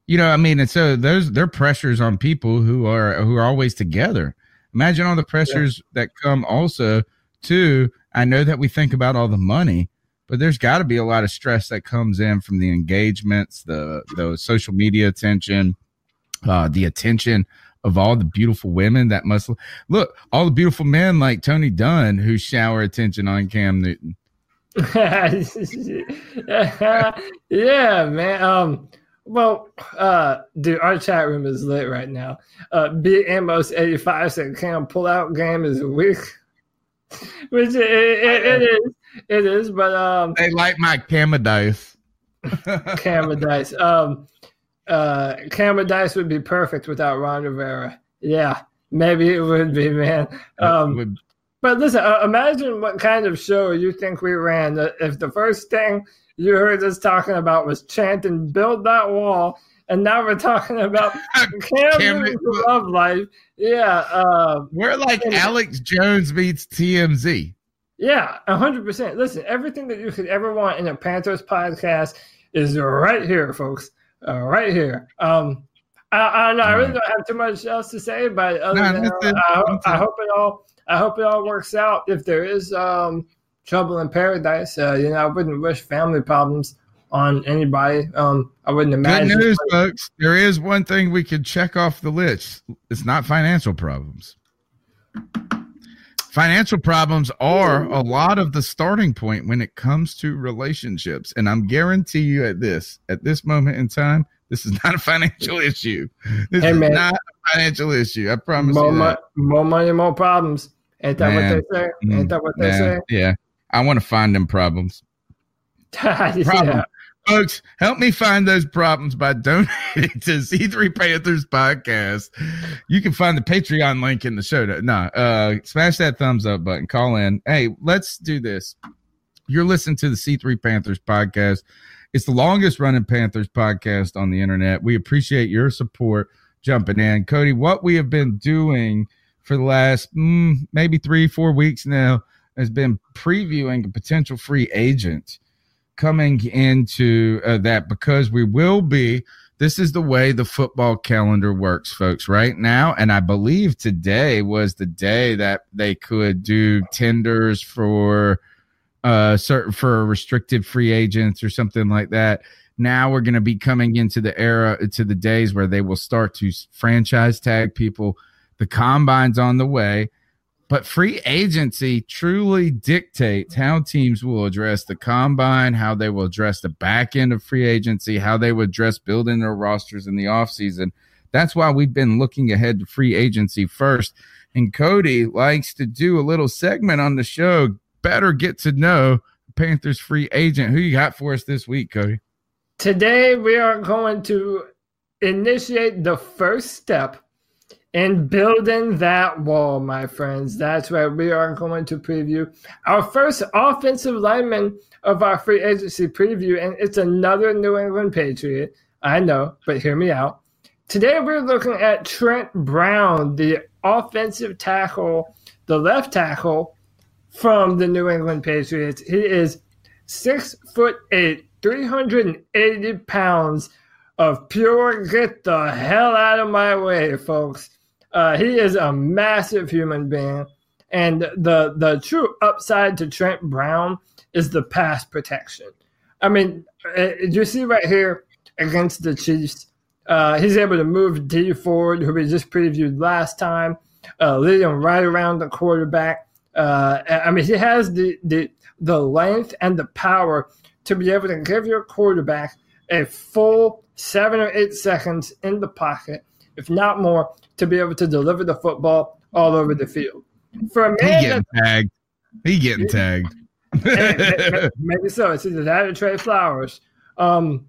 You know, I mean, and so those there pressures on people who are who are always together. Imagine all the pressures that come also too. I know that we think about all the money, but there's got to be a lot of stress that comes in from the engagements, the the social media attention, uh, the attention of all the beautiful women that must look, all the beautiful men like Tony Dunn who shower attention on Cam Newton. yeah, man. Um, well, uh, dude, our chat room is lit right now. Uh, B Amos eighty five said Cam pull out game is weak, which it, it, it is, it is. But um, They like my camera dice. Um, uh, camera dice would be perfect without Ron Rivera. Yeah, maybe it would be, man. Um, would But listen, uh, imagine what kind of show you think we ran if the first thing you heard us talking about was chanting "Build that wall," and now we're talking about Cam love life. Yeah, uh, we're like and, Alex Jones meets TMZ. Yeah, hundred percent. Listen, everything that you could ever want in a Panthers podcast is right here, folks. Uh, right here. Um, I, I don't know. I really don't have too much else to say, but other no, than I, I, hope it all. I hope it all works out. If there is um, trouble in paradise, uh, you know, I wouldn't wish family problems on anybody. Um, I wouldn't imagine. Good news, folks. There is one thing we can check off the list. It's not financial problems. Financial problems are a lot of the starting point when it comes to relationships, and I'm guarantee you at this at this moment in time, this is not a financial issue. This hey, is man. not a financial issue. I promise more you. That. more money, more problems. Ain't that man. what they say? Ain't that what they man. say? Yeah. I want to find them problems. Problem. Folks, help me find those problems by donating to C3 Panthers podcast. You can find the Patreon link in the show. No, nah, uh, smash that thumbs up button. Call in. Hey, let's do this. You're listening to the C3 Panthers podcast. It's the longest running Panthers podcast on the internet. We appreciate your support jumping in. Cody, what we have been doing for the last mm, maybe three, four weeks now has been previewing a potential free agent coming into uh, that because we will be. This is the way the football calendar works, folks, right now. And I believe today was the day that they could do tenders for uh certain for restricted free agents or something like that. Now we're going to be coming into the era to the days where they will start to franchise tag people. The combine's on the way, but free agency truly dictates how teams will address the combine, how they will address the back end of free agency, how they will address building their rosters in the offseason. That's why we've been looking ahead to free agency first. And Cody likes to do a little segment on the show better get to know Panthers free agent. Who you got for us this week, Cody? Today we are going to initiate the first step in building that wall, my friends. That's where we are going to preview our first offensive lineman of our free agency preview, and it's another New England Patriot. I know, but hear me out. Today we're looking at Trent Brown, the offensive tackle, the left tackle from the New England Patriots. He is six foot eight, 380 pounds of pure get the hell out of my way, folks. Uh, he is a massive human being. And the the true upside to Trent Brown is the pass protection. I mean, uh, you see right here against the Chiefs, uh, he's able to move Dee Ford, who we just previewed last time, uh, leading right around the quarterback. Uh, I mean, he has the, the the length and the power to be able to give your quarterback a full seven or eight seconds in the pocket, if not more, to be able to deliver the football all over the field. For a man, he getting tagged. He getting tagged. maybe, so. It's either that or Trey Flowers. Um,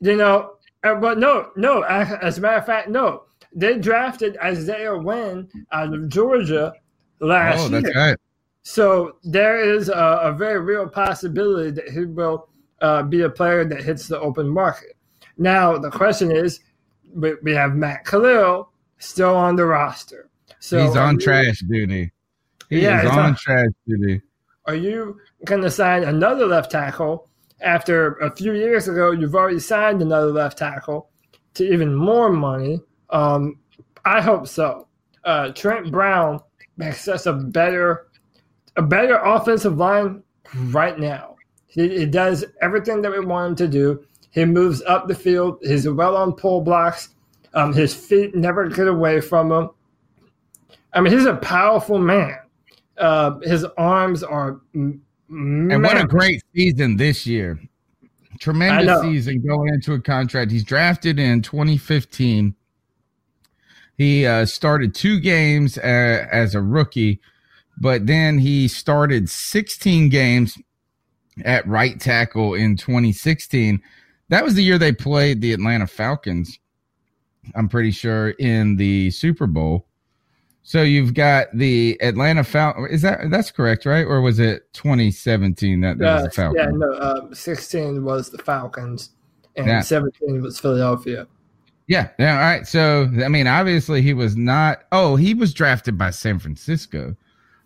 you know, uh, but no, no. As a matter of fact, no. They drafted Isaiah Wynn out of Georgia last oh, year. Right. So there is a, a, very real possibility that he will uh, be a player that hits the open market. Now the question is, we, we have Matt Kalil still on the roster. So he's on trash duty. He yeah, is on, on trash duty. Are you going to sign another left tackle after a few years ago? You've already signed another left tackle to even more money. Um, I hope so. Uh, Trent Brown makes us a better a better offensive line right now. He, he, does everything that we want him to do. He moves up the field. He's well on pull blocks. Um, his feet never get away from him. I mean, he's a powerful man. Uh, his arms are. M- and what a great season this year! Tremendous season going into a contract. He's drafted in 2015. He uh, started two games uh, as a rookie but then he started 16 games at right tackle in 2016. That was the year they played the Atlanta Falcons. I'm pretty sure in the Super Bowl. So you've got the Atlanta Falcons. Is that that's correct, right? Or was it 2017 that there was the Falcons? yeah, no, uh, 16 was the Falcons, and Yeah. 17 was Philadelphia. Yeah. Yeah. All right. So, I mean, obviously he was not. Oh, he was drafted by San Francisco.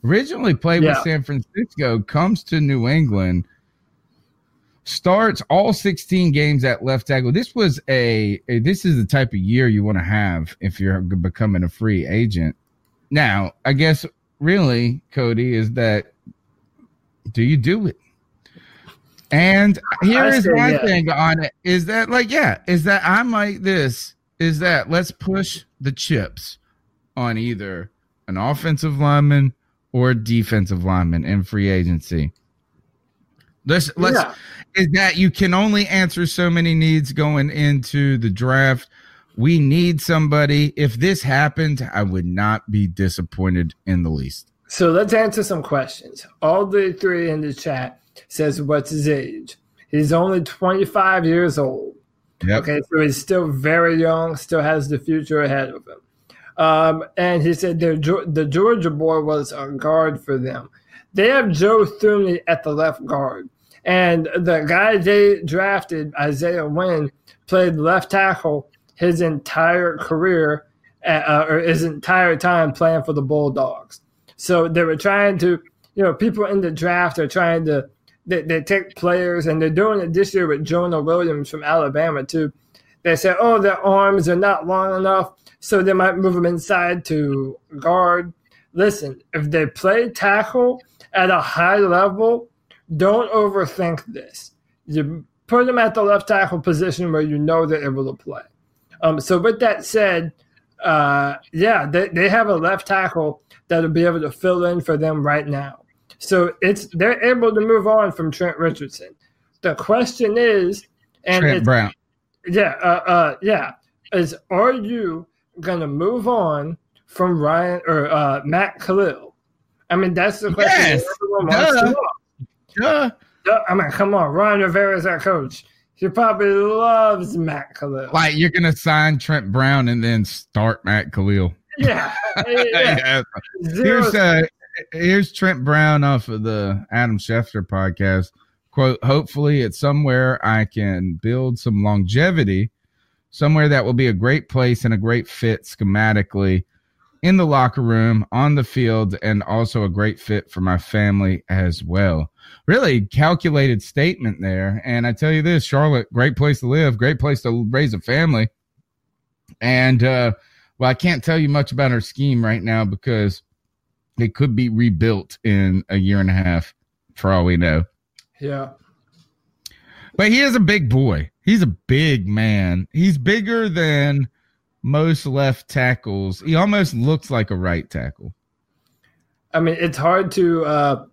Originally played with San Francisco, comes to New England, starts all 16 games at left tackle. This was a, a this is the type of year you want to have if you're becoming a free agent. Now, I guess really, Cody, is that do you do it? And here is I is say my yeah. thing on it is that like yeah, is that I'm like this is that let's push the chips on either an offensive lineman or a defensive lineman in free agency. Let's let's Yeah. is that you can only answer so many needs going into the draft. We need somebody. If this happened, I would not be disappointed in the least. So let's answer some questions. All the three in the chat says, "What's his age?" He's only 25 years old. Yep. Okay, so he's still very young, still has the future ahead of him. Um, and he said the, the Georgia boy was a guard for them. They have Joe Thuney at the left guard. And the guy they drafted, Isaiah Wynn, played left tackle his entire career, uh, or his entire time playing for the Bulldogs. So they were trying to, you know, people in the draft are trying to, they, they take players, and they're doing it this year with Jonah Williams from Alabama, too. They say, oh, their arms are not long enough, so they might move them inside to guard. Listen, if they play tackle at a high level, don't overthink this. You put them at the left tackle position where you know they're able to play. Um, so, with that said, uh, yeah, they, they have a left tackle that'll be able to fill in for them right now. So it's they're able to move on from Trent Richardson. The question is, and Trent Brown. yeah, uh, uh, yeah, is are you gonna move on from Ryan or uh, Matt Kalil? I mean, that's the question. Yes, duh. Duh. Duh, I mean, come on, Ron Rivera is our coach. He probably loves Matt Kalil. Like you're gonna sign Trent Brown and then start Matt Kalil. yeah, yeah. Yeah. Here's uh, here's Trent Brown off of the Adam Schefter podcast. Quote: Hopefully, it's somewhere I can build some longevity, somewhere that will be a great place and a great fit schematically in the locker room, on the field, and also a great fit for my family as well. Really calculated statement there. And I tell you this, Charlotte, great place to live, great place to raise a family. And uh, well, I can't tell you much about our scheme right now because it could be rebuilt in a year and a half, for all we know. yeah. But he is a big boy. He's a big man. He's bigger than most left tackles. He almost looks like a right tackle. I mean, it's hard to uh,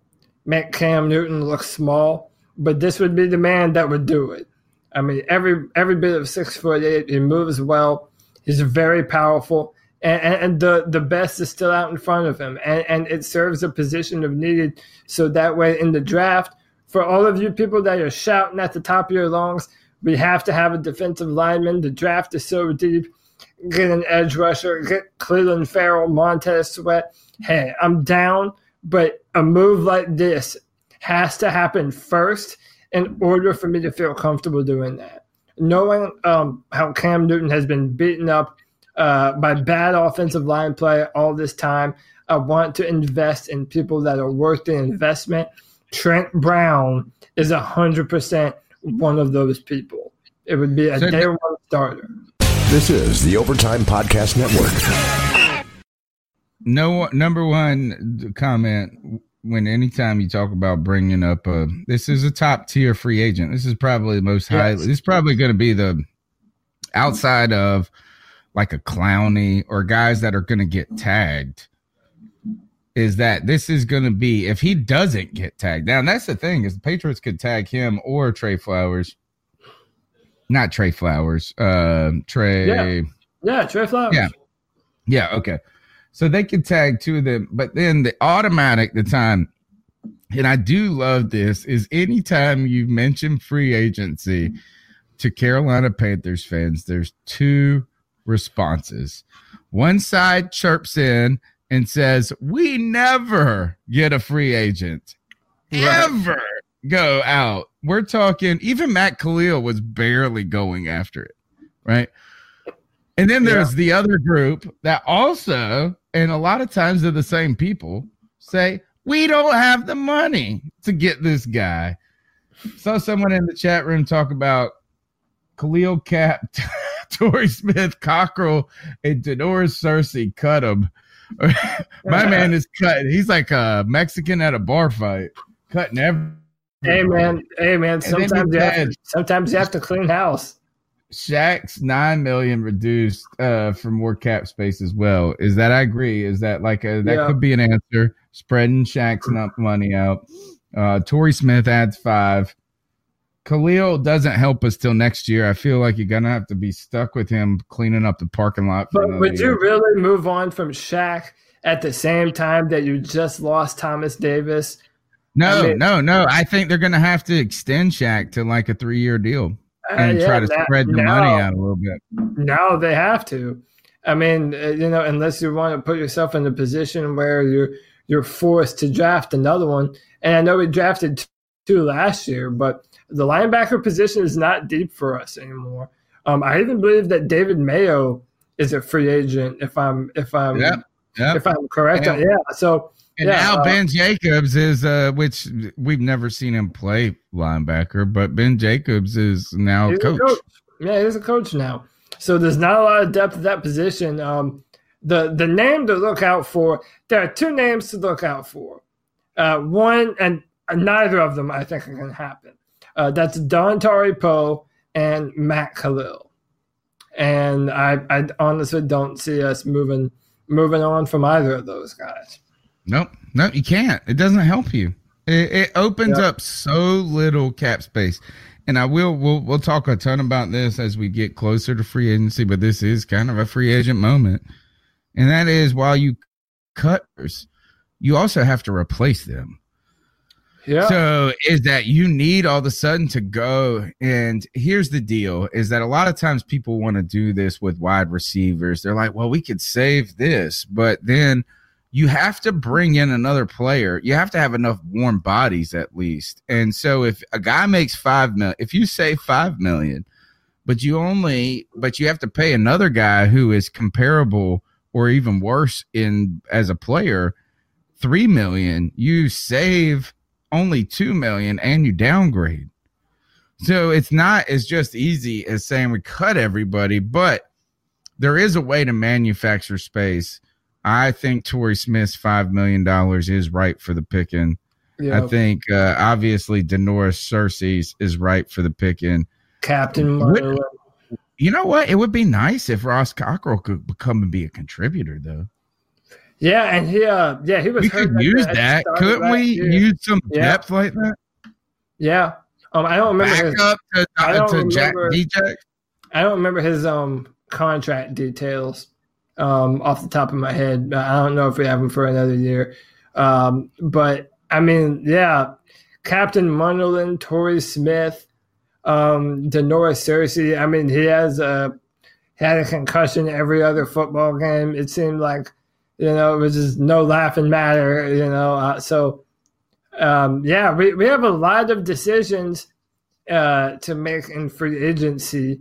make Cam Newton look small, but this would be the man that would do it. I mean, every every bit of six foot eight, he moves well. He's very powerful, and, and, and the the best is still out in front of him, and and it serves a position of needed. So that way, in the draft, for all of you people that are shouting at the top of your lungs, we have to have a defensive lineman. The draft is so deep. Get an edge rusher. Get Clelin Ferrell, Montez Sweat. Hey, I'm down, but a move like this has to happen first in order for me to feel comfortable doing that. Knowing um, how Cam Newton has been beaten up uh, by bad offensive line play all this time, I want to invest in people that are worth the investment. Trent Brown is 100% one of those people. It would be a So- day one starter. This is the Overtime Podcast Network. No number one comment when anytime you talk about bringing up a this is a top tier free agent. This is probably the most highly. Yes. This is probably going to be the outside of like a Clowney or guys that are going to get tagged. Is that this is going to be if he doesn't get tagged? Now that's the thing is the Patriots could tag him or Trey Flowers, not Trey Flowers, uh, Trey. Yeah. Yeah, Trey Flowers. Yeah. Yeah, okay. So they could tag two of them, but then the automatic the time, and I do love this, is anytime you mention free agency to Carolina Panthers fans, there's two responses. One side chirps in and says, We never get a free agent, right. ever go out. We're talking, even Matt Kalil was barely going after it, right? And then there's yeah. the other group that also, and a lot of times they're the same people, say, We don't have the money to get this guy. Saw someone in the chat room talk about Kalil Cap, Torrey Smith, Cockrell, and Da'Norris Searcy cut him. My man is cut. He's like a Mexican at a bar fight, cutting every. Hey man, hey man. Sometimes you have to, sometimes you have to clean house. Shaq's nine million reduced uh, for more cap space as well. Is that I agree? Is that like a, that yeah. could be an answer? Spreading Shaq's money out. Uh, Torrey Smith adds five. Kalil doesn't help us till next year. I feel like you're gonna have to be stuck with him cleaning up the parking lot. but would year. you really move on from Shaq at the same time that you just lost Thomas Davis? No, I mean, no, no. I think they're gonna have to extend Shaq to like a three year deal uh, and uh, yeah, try to that, spread the now, money out a little bit. Now they have to. I mean, uh, you know, unless you want to put yourself in a position where you're you're forced to draft another one. And I know we drafted two last year, but the linebacker position is not deep for us anymore. Um, I even believe that David Mayo is a free agent. If I'm if I'm yep, yep. if I'm correct, yeah. yeah. So and yeah, now uh, Ben Jacobs is uh, which we've never seen him play linebacker, but Ben Jacobs is now coach. coach. Yeah, he's a coach now. So there's not a lot of depth at that position. Um, the the name to look out for. There are two names to look out for. Uh, one and neither of them I think are going to happen. Uh, that's Dontari Poe and Matt Kalil. And I, I honestly don't see us moving moving on from either of those guys. Nope, no, you can't. It doesn't help you. It, it opens yep. up so little cap space. And I will we'll we'll talk a ton about this as we get closer to free agency, but this is kind of a free agent moment. And that is while you cutters, you also have to replace them. Yeah. So is that you need all of a sudden to go and here's the deal is that a lot of times people want to do this with wide receivers. They're like, well, we could save this, but then you have to bring in another player. You have to have enough warm bodies at least. And so if a guy makes five million, if you save five million, but you only but you have to pay another guy who is comparable or even worse in as a player, three million, you save only 2 million and you downgrade. So it's not as just easy as saying we cut everybody, but there is a way to manufacture space. I think Torrey Smith's $5 million is right for the picking. Yep. I think uh, obviously Da'Norris Searcy's is right for the picking. Captain Would, You know what? It would be nice if Ross Cockrell could become and be a contributor, though. Yeah, and he uh yeah, he was We could use that. Couldn't we year. use some yeah. depth like that? Yeah. Um I don't remember Back his, up to, don't to remember, Jack DJ. I don't remember his um contract details um off the top of my head. I don't know if we have him for another year. Um but I mean, yeah, Captain Munnerlyn, Torrey Smith, um, Da'Norris Searcy. I mean, he has a had a concussion every other football game. It seemed like you know, it was just no laughing matter, you know. Uh, so, um, yeah, we, we have a lot of decisions uh, to make in free agency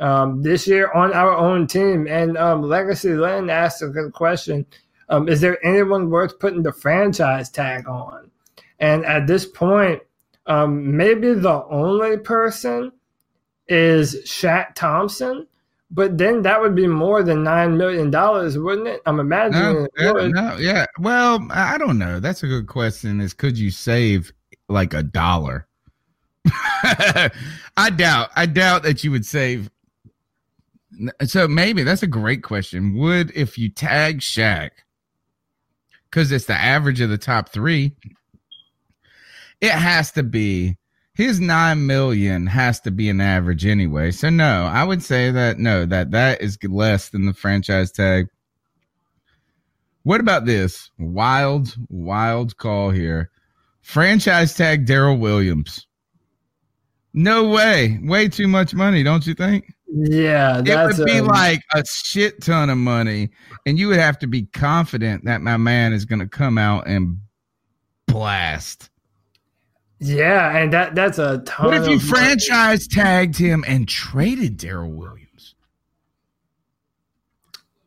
um, this year on our own team. And um, Legacy Lynn asked a good question um, Is there anyone worth putting the franchise tag on? And at this point, um, maybe the only person is Shaq Thompson but then that would be more than nine million dollars, wouldn't it? I'm imagining. No, yeah, no, yeah. Well, I don't know. That's a good question. Is could you save like a dollar? I doubt. I doubt that you would save. So maybe that's a great question. Would if you tag Shaq, because it's the average of the top three, it has to be his nine million has to be an average anyway. So no, I would say that no, that that is less than the franchise tag. What about this wild, wild call here? Franchise tag Daryl Williams. No way. Way too much money, don't you think? Yeah, it would be um, like a shit ton of money, and you would have to be confident that my man is going to come out and blast. Yeah, and that that's a ton. What if you franchise tagged him and traded Daryl Williams?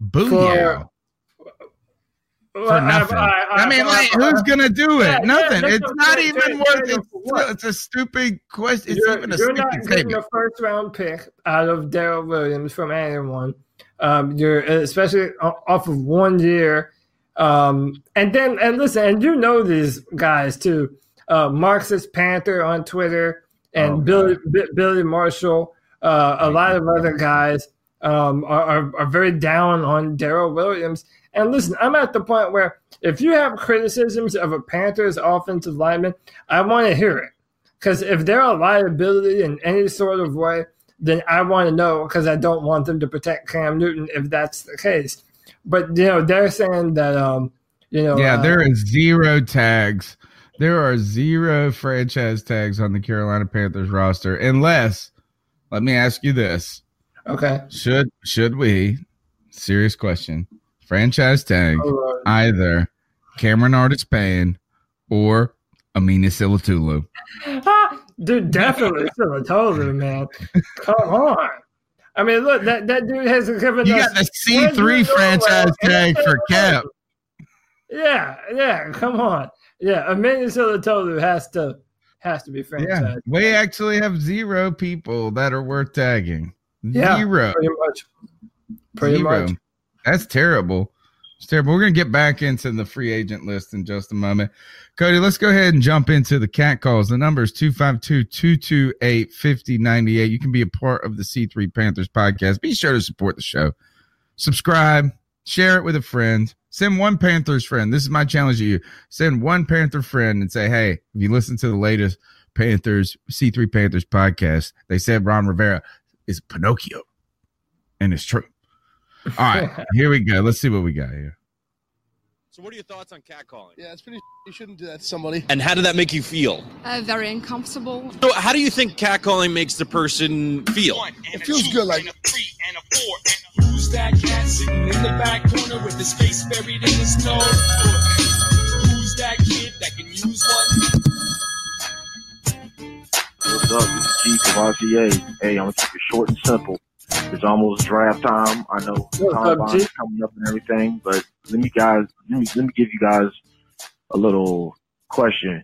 Booyah! For nothing. I, I, I mean, like, who's gonna do it? Yeah, nothing. Yeah, it's not even worth it. It's a stupid question. It's you're, even a you're not getting a first round pick out of Daryl Williams from anyone. Um, you're especially off of one year. Um, and then and listen, and you know these guys too. Uh, Marxist Panther on Twitter and oh, Billy B- Billy Marshall, uh, a lot of other guys um, are, are, are very down on Daryl Williams and listen, I'm at the point where if you have criticisms of a Panthers offensive lineman, I want to hear it. Because if they're a liability in any sort of way, then I want to know because I don't want them to protect Cam Newton if that's the case. But you know, they're saying that um, you know, yeah, uh, there is zero tags. There are zero franchise tags on the Carolina Panthers roster, unless. Let me ask you this. Okay. Should should we? Serious question franchise tag either Cameron Artis Payne or Amini Silatolu. dude, definitely Silatolu, man. Come on. I mean, look, that, that dude has given you got the C three franchise tag for Cap. Yeah, yeah, come on. Yeah, Amini Silatolu has to has to be franchise. Yeah, we actually have zero people that are worth tagging. Yeah, zero. Pretty much. Pretty zero. much. That's terrible. It's terrible. We're going to get back into the free agent list in just a moment. Cody, let's go ahead and jump into the cat calls. The number is 252 228 5098. You can be a part of the C3 Panthers podcast. Be sure to support the show. Subscribe, share it with a friend. Send one Panthers friend. This is my challenge to you. Send one Panther friend and say, hey, if you listen to the latest Panthers, C3 Panthers podcast, they said Ron Rivera is Pinocchio. And it's true. All right, here we go. Let's see what we got here. So, what are your thoughts on catcalling? Yeah, it's pretty. You shouldn't do that to somebody. And how did that make you feel? Uh, very uncomfortable. So, how do you think catcalling makes the person feel? It feels good, like. Who's that cat sitting in the back corner with his face buried in the snow? Who's that kid that can use one? What's up? It's G Cavassier. Hey, I'm gonna keep it short and simple. It's almost draft time. I know combine's coming up and everything, but let me guys let me let me give you guys a little question.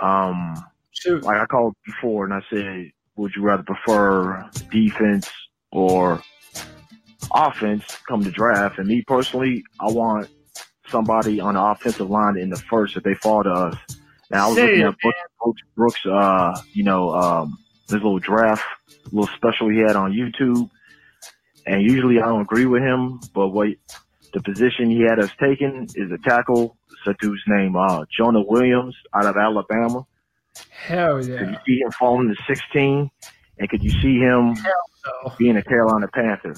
Um, Shoot. like I called before and I said, would you rather prefer defense or offense come to draft? And me personally, I want somebody on the offensive line in the first if they fall to us. Now I was looking at Brooks, Brooks, Brooks uh, you know, um, this little draft, little special he had on YouTube. And usually I don't agree with him, but what the position he had us taken is a tackle. It's a dude's name, uh, Jonah Williams out of Alabama. Hell yeah. Could you see him falling to 16? And could you see him no. being a Carolina Panther?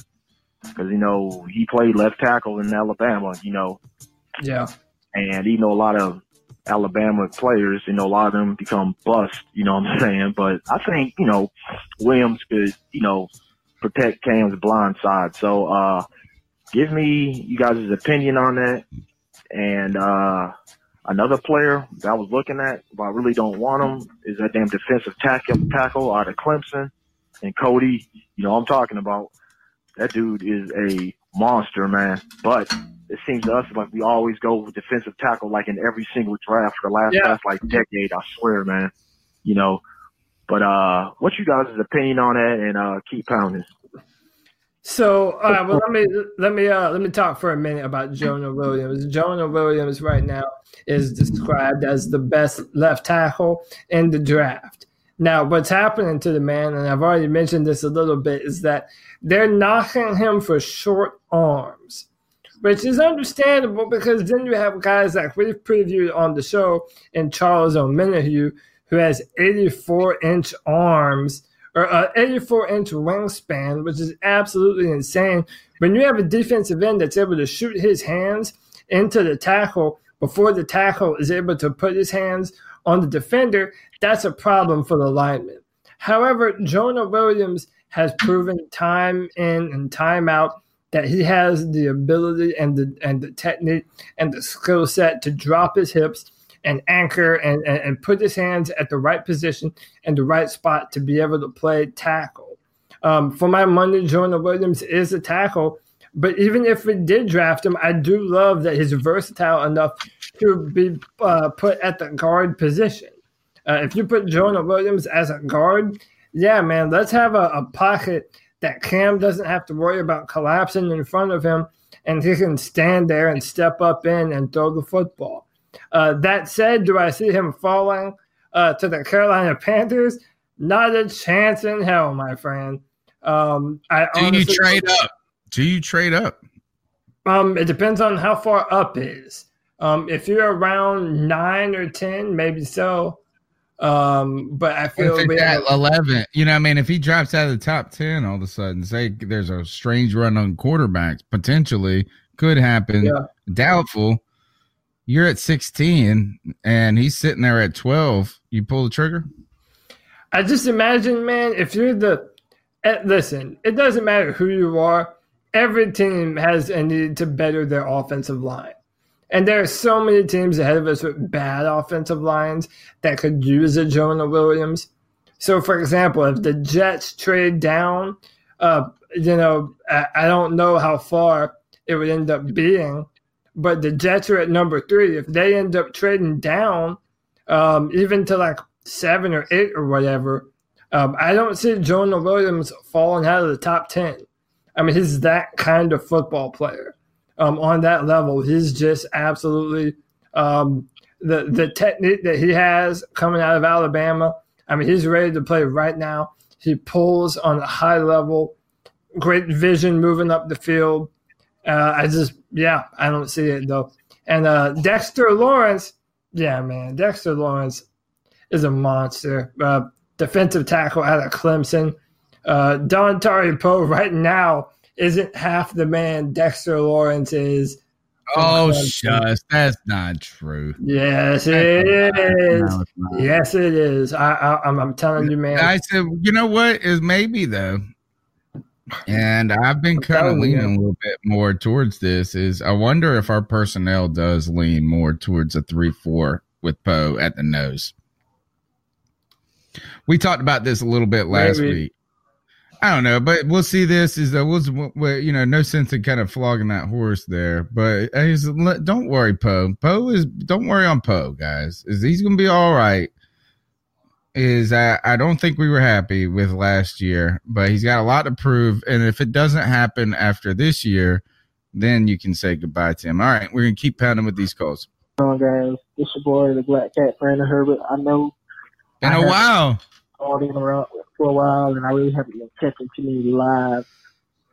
Because, you know, he played left tackle in Alabama, you know. Yeah. And you know a lot of Alabama players, you know, a lot of them become bust, you know what I'm saying? But I think, you know, Williams could, you know, protect Cam's blind side. So, uh, give me you guys' opinion on that. And, uh, another player that I was looking at, but I really don't want him, is that damn defensive tackle, tackle out of Clemson. And Cody, you know I'm talking about. That dude is a monster, man. But it seems to us like we always go with defensive tackle like in every single draft for the last yeah. past like decade. I swear, man. You know, but uh, what's you guys' opinion on that? And uh, keep pounding. So, all right, well, let me let me uh, let me talk for a minute about Jonah Williams. Jonah Williams right now is described as the best left tackle in the draft. Now, what's happening to the man, and I've already mentioned this a little bit, is that they're knocking him for short arms which is understandable because then you have guys like we've previewed on the show and Charles Omenihu, who has 84 inch arms or uh, 84 inch wingspan, which is absolutely insane. When you have a defensive end that's able to shoot his hands into the tackle before the tackle is able to put his hands on the defender, that's a problem for the lineman. However, Jonah Williams has proven time in and time out that he has the ability and the and the technique and the skill set to drop his hips and anchor and, and, and put his hands at the right position and the right spot to be able to play tackle. Um, for my money, Jonah Williams is a tackle. But even if we did draft him, I do love that he's versatile enough to be uh, put at the guard position. Uh, if you put Jonah Williams as a guard, yeah, man, let's have a, a pocket that Cam doesn't have to worry about collapsing in front of him, and he can stand there and step up in and throw the football. Uh, that said, do I see him falling uh, to the Carolina Panthers? Not a chance in hell, my friend. Um, I do you trade up? Do you trade up? Um, it depends on how far up is. Um, if you're around nine or ten, maybe so. Um, but I feel if it's at eleven, you know, I mean, if he drops out of the top ten, all of a sudden, say there's a strange run on quarterbacks, potentially could happen. Yeah. Doubtful. You're at sixteen, and he's sitting there at twelve. You pull the trigger. I just imagine, man, if you're the eh, listen, it doesn't matter who you are. Every team has a need to better their offensive line. And there are so many teams ahead of us with bad offensive lines that could use a Jonah Williams. So, for example, if the Jets trade down, uh, you know, I, I don't know how far it would end up being, but the Jets are at number three. If they end up trading down, um, even to like seven or eight or whatever, um, I don't see Jonah Williams falling out of the top 10. I mean, he's that kind of football player um, on that level. He's just absolutely um, the the technique that he has coming out of Alabama. I mean, he's ready to play right now. He pulls on a high level, great vision moving up the field. Uh, I just, yeah, I don't see it though. And uh, Dexter Lawrence, yeah, man, Dexter Lawrence is a monster. Uh, defensive tackle out of Clemson. Uh, Dontari Poe right now isn't half the man Dexter Lawrence is. Oh, shush. That's not true. Yes, it is. yes, it is. I, I, I'm, I'm telling you, man. I said, you know what is maybe though, and I've been kind of leaning a little bit more towards this. Is I wonder if our personnel does lean more towards a three-four with Poe at the nose. We talked about this a little bit last maybe. week. I don't know, but we'll see. This is that was you know no sense in kind of flogging that horse there. But uh, he's, don't worry, Poe. Poe is don't worry on Poe, guys. Is he's gonna be all right? Is I I don't think we were happy with last year, but he's got a lot to prove. And if it doesn't happen after this year, then you can say goodbye to him. All right, we're gonna keep pounding with these calls. Hello, guys. It's your boy, the Black Cat, Brandon Herbert. I know. In a while. All in around for a while, and I really haven't been catching too many live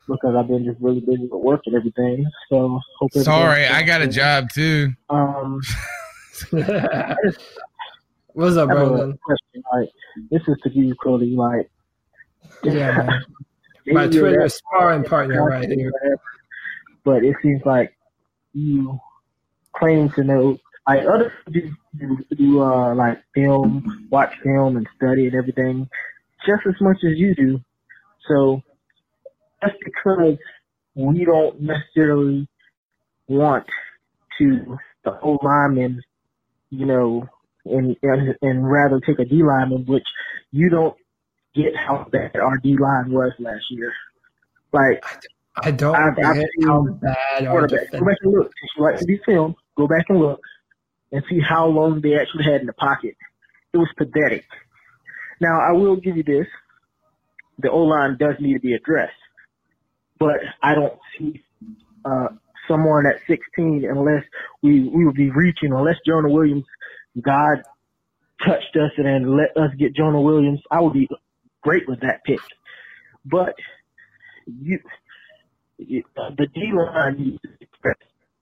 because I've been just really busy with work and everything. So sorry, I got a job too. Um, what's up, bro? Question, like, this is to give you, Cody. Like, yeah, my Twitter sparring partner right here. But it seems like you claim to know like other people do, do uh, like film, watch film, and study and everything just as much as you do. So just because we don't necessarily want to the whole lineman, you know, and, and and rather take a D lineman, which you don't get how bad our D line was last year. Like I don't I've, I've seen how bad our defense. Go back and look. Like to be filmed, go back and look and see how long they actually had in the pocket. It was pathetic. Now, I will give you this. The O-line does need to be addressed. But I don't see uh, someone at 16 unless we, we would be reaching, unless Jonah Williams, God touched us and let us get Jonah Williams. I would be great with that pick. But you, you the D line needs to express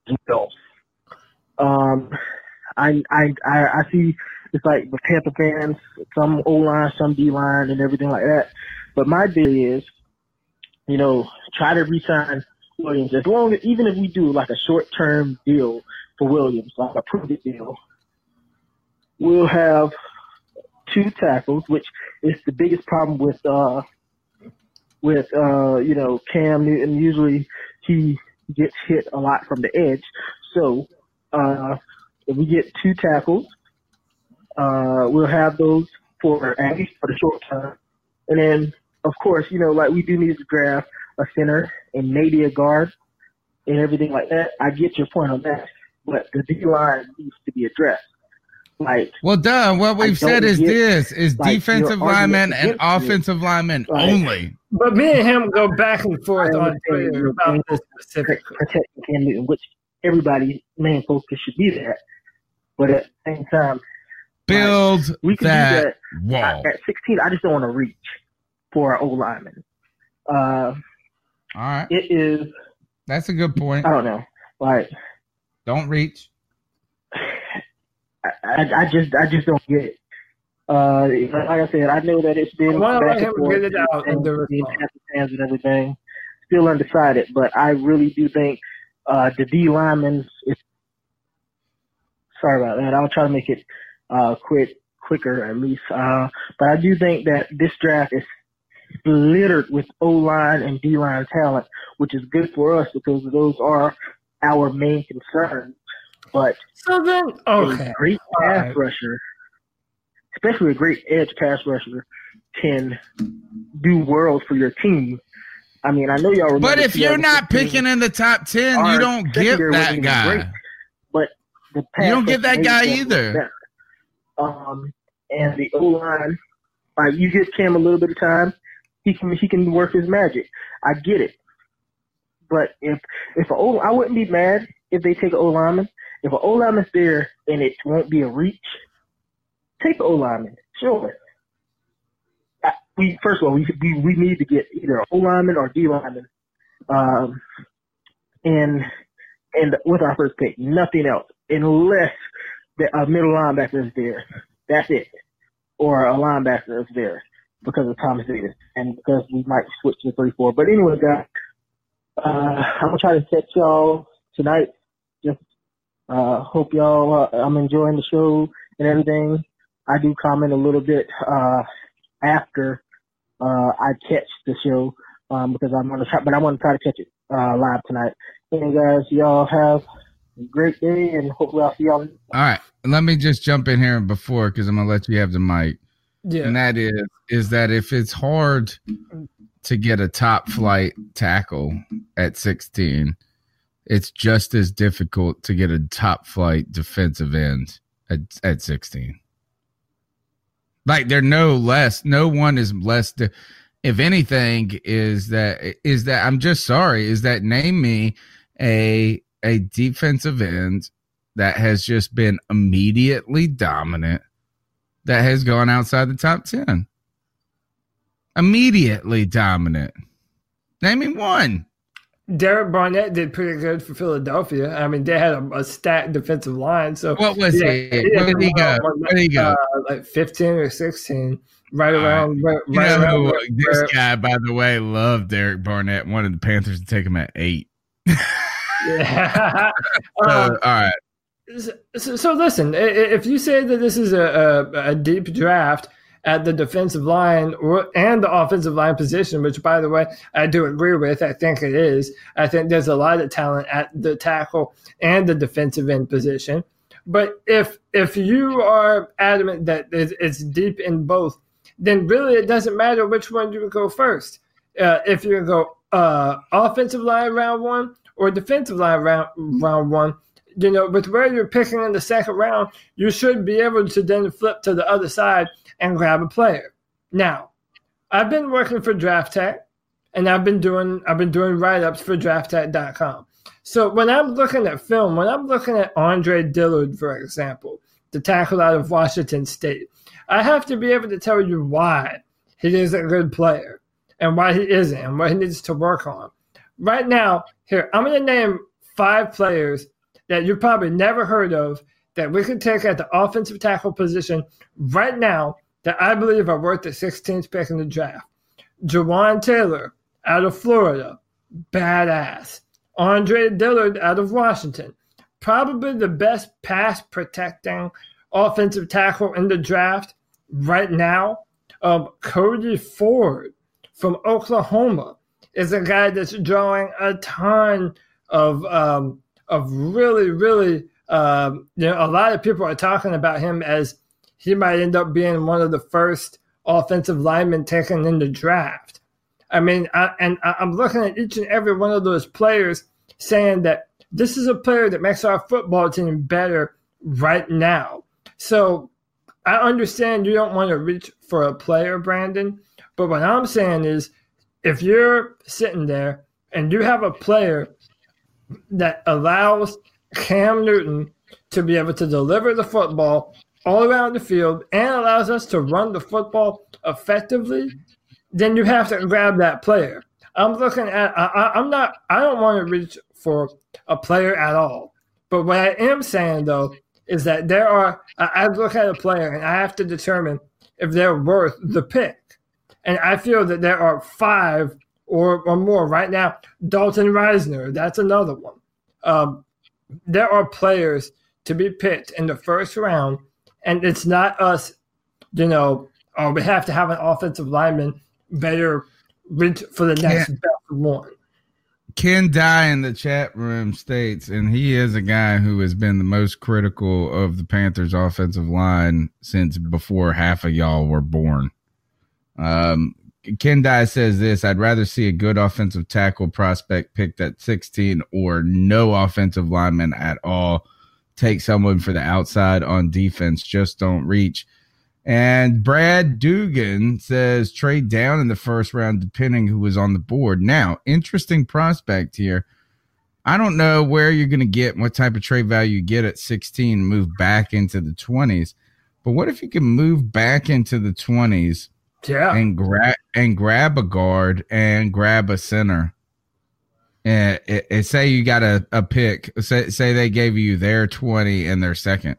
themselves. Um, I, I, I, I see it's like the Panther fans, some O line, some D line, and everything like that. But my deal is, you know, try to resign Williams as long as even if we do like a short term deal for Williams, like a prove deal, we'll have two tackles, which is the biggest problem with uh with uh, you know Cam Newton. Usually he gets hit a lot from the edge. So uh, if we get two tackles, uh, we'll have those for at least for the short term. And then, of course, you know, like we do need to draft a center and maybe a guard and everything like that. I get your point on that, but the D line needs to be addressed. Like, well, duh. What we've said is this: is like, defensive your linemen and it. offensive linemen Right. only. But me and him go back and forth on understand Twitter you're about this specific. protecting Cam Newton, which everybody's main focus should be that. But at the same time, Build we can that, do that wall. at 16. I just don't want to reach for our old lineman. Uh, All right, it is. that's a good point. I don't know. Like Don't reach. I, I, I just I just don't get it. Uh, like I said, I know that it's been Why don't back and forth it out and the being fans and everything. Still undecided, but I really do think uh, the D linemen. Is, sorry about that. I'll try to make it uh, quick, quicker at least. Uh, but I do think that this draft is littered with O line and D line talent, which is good for us because those are our main concerns. But So then, okay, a great pass right. rusher, especially a great edge pass rusher, can do worlds for your team. I mean, I know y'all remember. But if you're not picking in the top ten, you don't get that guy. great, but the pass You don't get that guy made them either. Um, and the O line, like you give Cam a little bit of time, he can he can work his magic. I get it, but if if a O, I wouldn't be mad if they take an O lineman. If an O lineman's there and it won't be a reach, take the O lineman. Sure. I- We first of all we we, we need to get either an O lineman or D lineman, um, and and with our first pick, nothing else unless a middle linebacker is there. That's it, or a linebacker is there because of Thomas Davis and because we might switch to three four. But anyway, guys, uh, I'm gonna try to catch y'all tonight. Just uh, hope y'all. Uh, I'm enjoying the show and everything. I do comment a little bit uh, after uh, I catch the show um, because I'm gonna try, but I want to try to catch it uh, live tonight. Anyway, guys, y'all have great day, and hopefully I'll see y'all. All right, let me just jump in here before because I'm gonna let you have the mic. Yeah. And that is is that if it's hard to get a top flight tackle at 16, it's just as difficult to get a top flight defensive end at, at 16. Like they're no less, no one is less. De- if anything, is that is that I'm just sorry. Is that name me a a defensive end that has just been immediately dominant that has gone outside the top 10. Immediately dominant. Name me one. Derek Barnett did pretty good for Philadelphia. I mean, they had a, a stacked defensive line. So What was yeah, he? yeah, Where did he go? Where did he go? Uh, like fifteen or sixteen, right around. Right, You right know, around who- where- this where- guy, by the way, loved Derek Barnett. Wanted the Panthers to take him at eight. Yeah. So, Um, all right. So, so listen, if you say that this is a, a, a deep draft at the defensive line and the offensive line position, which by the way, I do agree with, I think it is. I think there's a lot of talent at the tackle and the defensive end position. But if if you are adamant that it's, it's deep in both, then really it doesn't matter which one you go first. Uh, if you go uh, offensive line round one or defensive line round round one, you know, with where you're picking in the second round, you should be able to then flip to the other side and grab a player. Now, I've been working for Draft Tech, and I've been doing I've been doing write ups for Draftek.com. So when I'm looking at film, when I'm looking at Andre Dillard, for example, the tackle out of Washington State, I have to be able to tell you why he is a good player and why he isn't and what he needs to work on. Right now, here, I'm going to name five players that you probably never heard of that we could take at the offensive tackle position right now that I believe are worth the 16th pick in the draft. Jawaan Taylor out of Florida, badass. Andre Dillard out of Washington, probably the best pass protecting offensive tackle in the draft right now. Um, Cody Ford, from Oklahoma is a guy that's drawing a ton of um, of really, really. Um, you know, a lot of people are talking about him as he might end up being one of the first offensive linemen taken in the draft. I mean, I, and I'm looking at each and every one of those players saying that this is a player that makes our football team better right now. So I understand you don't want to reach for a player, Brandon, but what I'm saying is if you're sitting there and you have a player that allows Cam Newton to be able to deliver the football all around the field and allows us to run the football effectively, then you have to grab that player. I'm looking at, I, I'm not, I don't want to reach for a player at all. But what I am saying though is that there are, I look at a player and I have to determine if they're worth the pick. And I feel that there are five or, or more right now. Dalton Risner, that's another one. Um, there are players to be picked in the first round, and it's not us, you know, oh, we have to have an offensive lineman better for the next best one. Ken Dye in the chat room states, and he is a guy who has been the most critical of the Panthers' offensive line since before half of y'all were born. Um, Ken Dye says this I'd rather see a good offensive tackle prospect picked at 16 or no offensive lineman at all. Take someone for the outside on defense. Just don't reach. And Brad Dugan says trade down in the first round, depending who was on the board. Now, interesting prospect here. I don't know where you're going to get what type of trade value you get at 16 move back into the 20s. But what if you can move back into the 20s yeah. and grab and grab a guard and grab a center? And, and say you got a, a pick. Say, say they gave you their 20 and their second.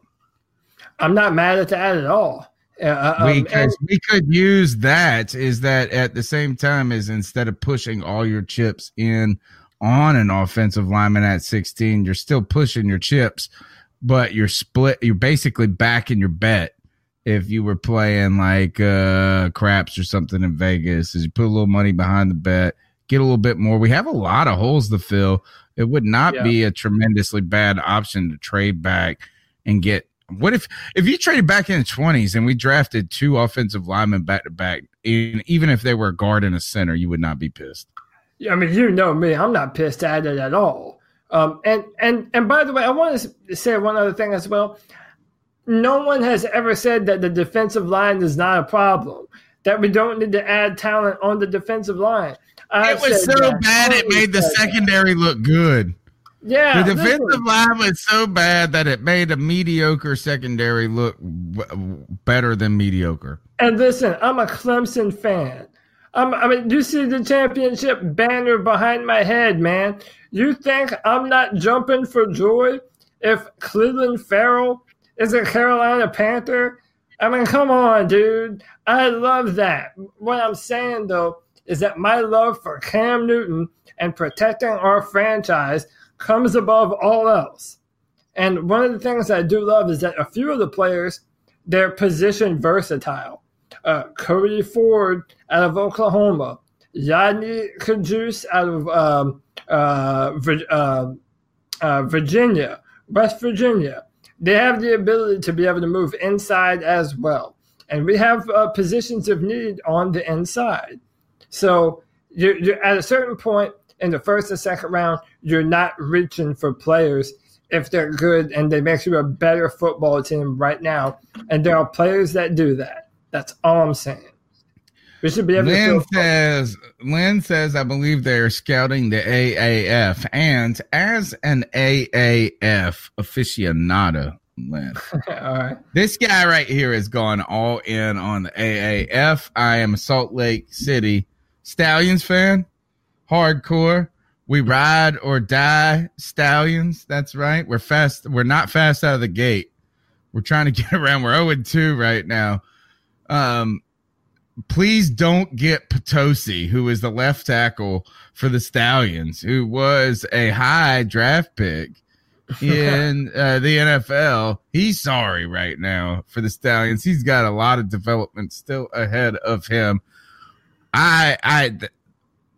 I'm not mad at that at all. Uh, um, we could we could use that is that at the same time as instead of pushing all your chips in on an offensive lineman at 16 you're still pushing your chips but you're split you're basically backing your bet if you were playing like uh craps or something in Vegas is you put a little money behind the bet get a little bit more we have a lot of holes to fill it would not yeah. be a tremendously bad option to trade back and get what if if you traded back in the twenties and we drafted two offensive linemen back to back, and even if they were a guard and a center, you would not be pissed. Yeah, I mean, you know me, I'm not pissed at it at all. Um, and and and by the way, I want to say one other thing as well. No one has ever said that the defensive line is not a problem. That we don't need to add talent on the defensive line. I it was so that. bad it made the secondary that. look good. Yeah, the defensive listen. line was so bad that it made a mediocre secondary look better than mediocre. And listen, I'm a Clemson fan. I'm, I mean, you see the championship banner behind my head, man. You think I'm not jumping for joy if Clelin Ferrell is a Carolina Panther? I mean, come on, dude. I love that. What I'm saying, though, is that my love for Cam Newton and protecting our franchise – comes above all else. And one of the things I do love is that a few of the players, they're position versatile. Uh, Cody Ford out of Oklahoma, Yodny Cajuste out of um, uh, uh, uh, Virginia, West Virginia. They have the ability to be able to move inside as well. And we have uh, positions of need on the inside. So you're, you're at a certain point, in the first and second round, you're not reaching for players if they're good and they make you a better football team right now. And there are players that do that. That's all I'm saying. We should be able Lynn to says Lynn says I believe they're scouting the AAF and as an AAF aficionado, Lynn. all right. This guy right here is gone all in on the AAF. I am a Salt Lake City Stallions fan hardcore. We ride or die stallions. That's right. We're fast. We're not fast out of the gate. We're trying to get around. We're 0 2 right now. Um, please don't get Potosi, who is the left tackle for the Stallions, who was a high draft pick in uh, the NFL. He's sorry right now for the Stallions. He's got a lot of development still ahead of him. I I th-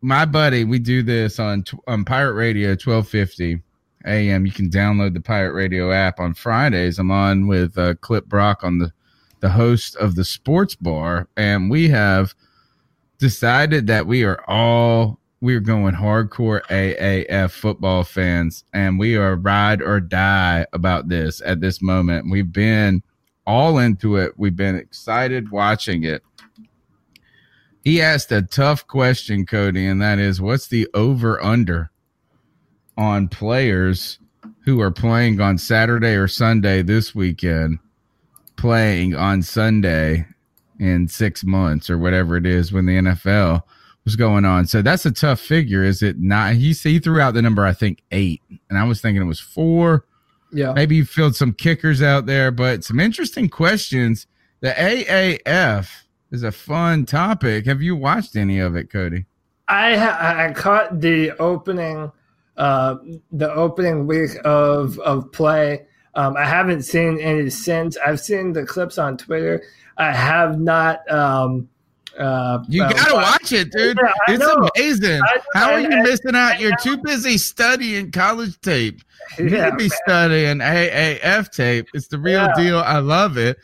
my buddy, we do this on tw- on Pirate Radio 1250 AM. You can download the Pirate Radio app on Fridays. I'm on with uh, Clip Brock on the the host of the Sports Bar, and we have decided that we are all we're going hardcore AAF football fans, and we are ride or die about this at this moment. We've been all into it. We've been excited watching it. He asked a tough question, Cody, and that is what's the over under on players who are playing on Saturday or Sunday this weekend, playing on Sunday in six months or whatever it is when the NFL was going on. So that's a tough figure, is it not? He, he threw out the number, I think, eight, and I was thinking it was four. Yeah. Maybe you filled some kickers out there, but some interesting questions. The AAF is a fun topic. Have you watched any of it, Cody? I ha- I caught the opening uh the opening week of of play. Um, I haven't seen any since. I've seen the clips on Twitter. I have not. Um, uh, You gotta watch it, dude. Yeah, it's amazing. I- How are you I- missing out? You're too busy studying college tape. You Yeah, need to be studying AAF tape. It's the real Yeah. deal. I love it.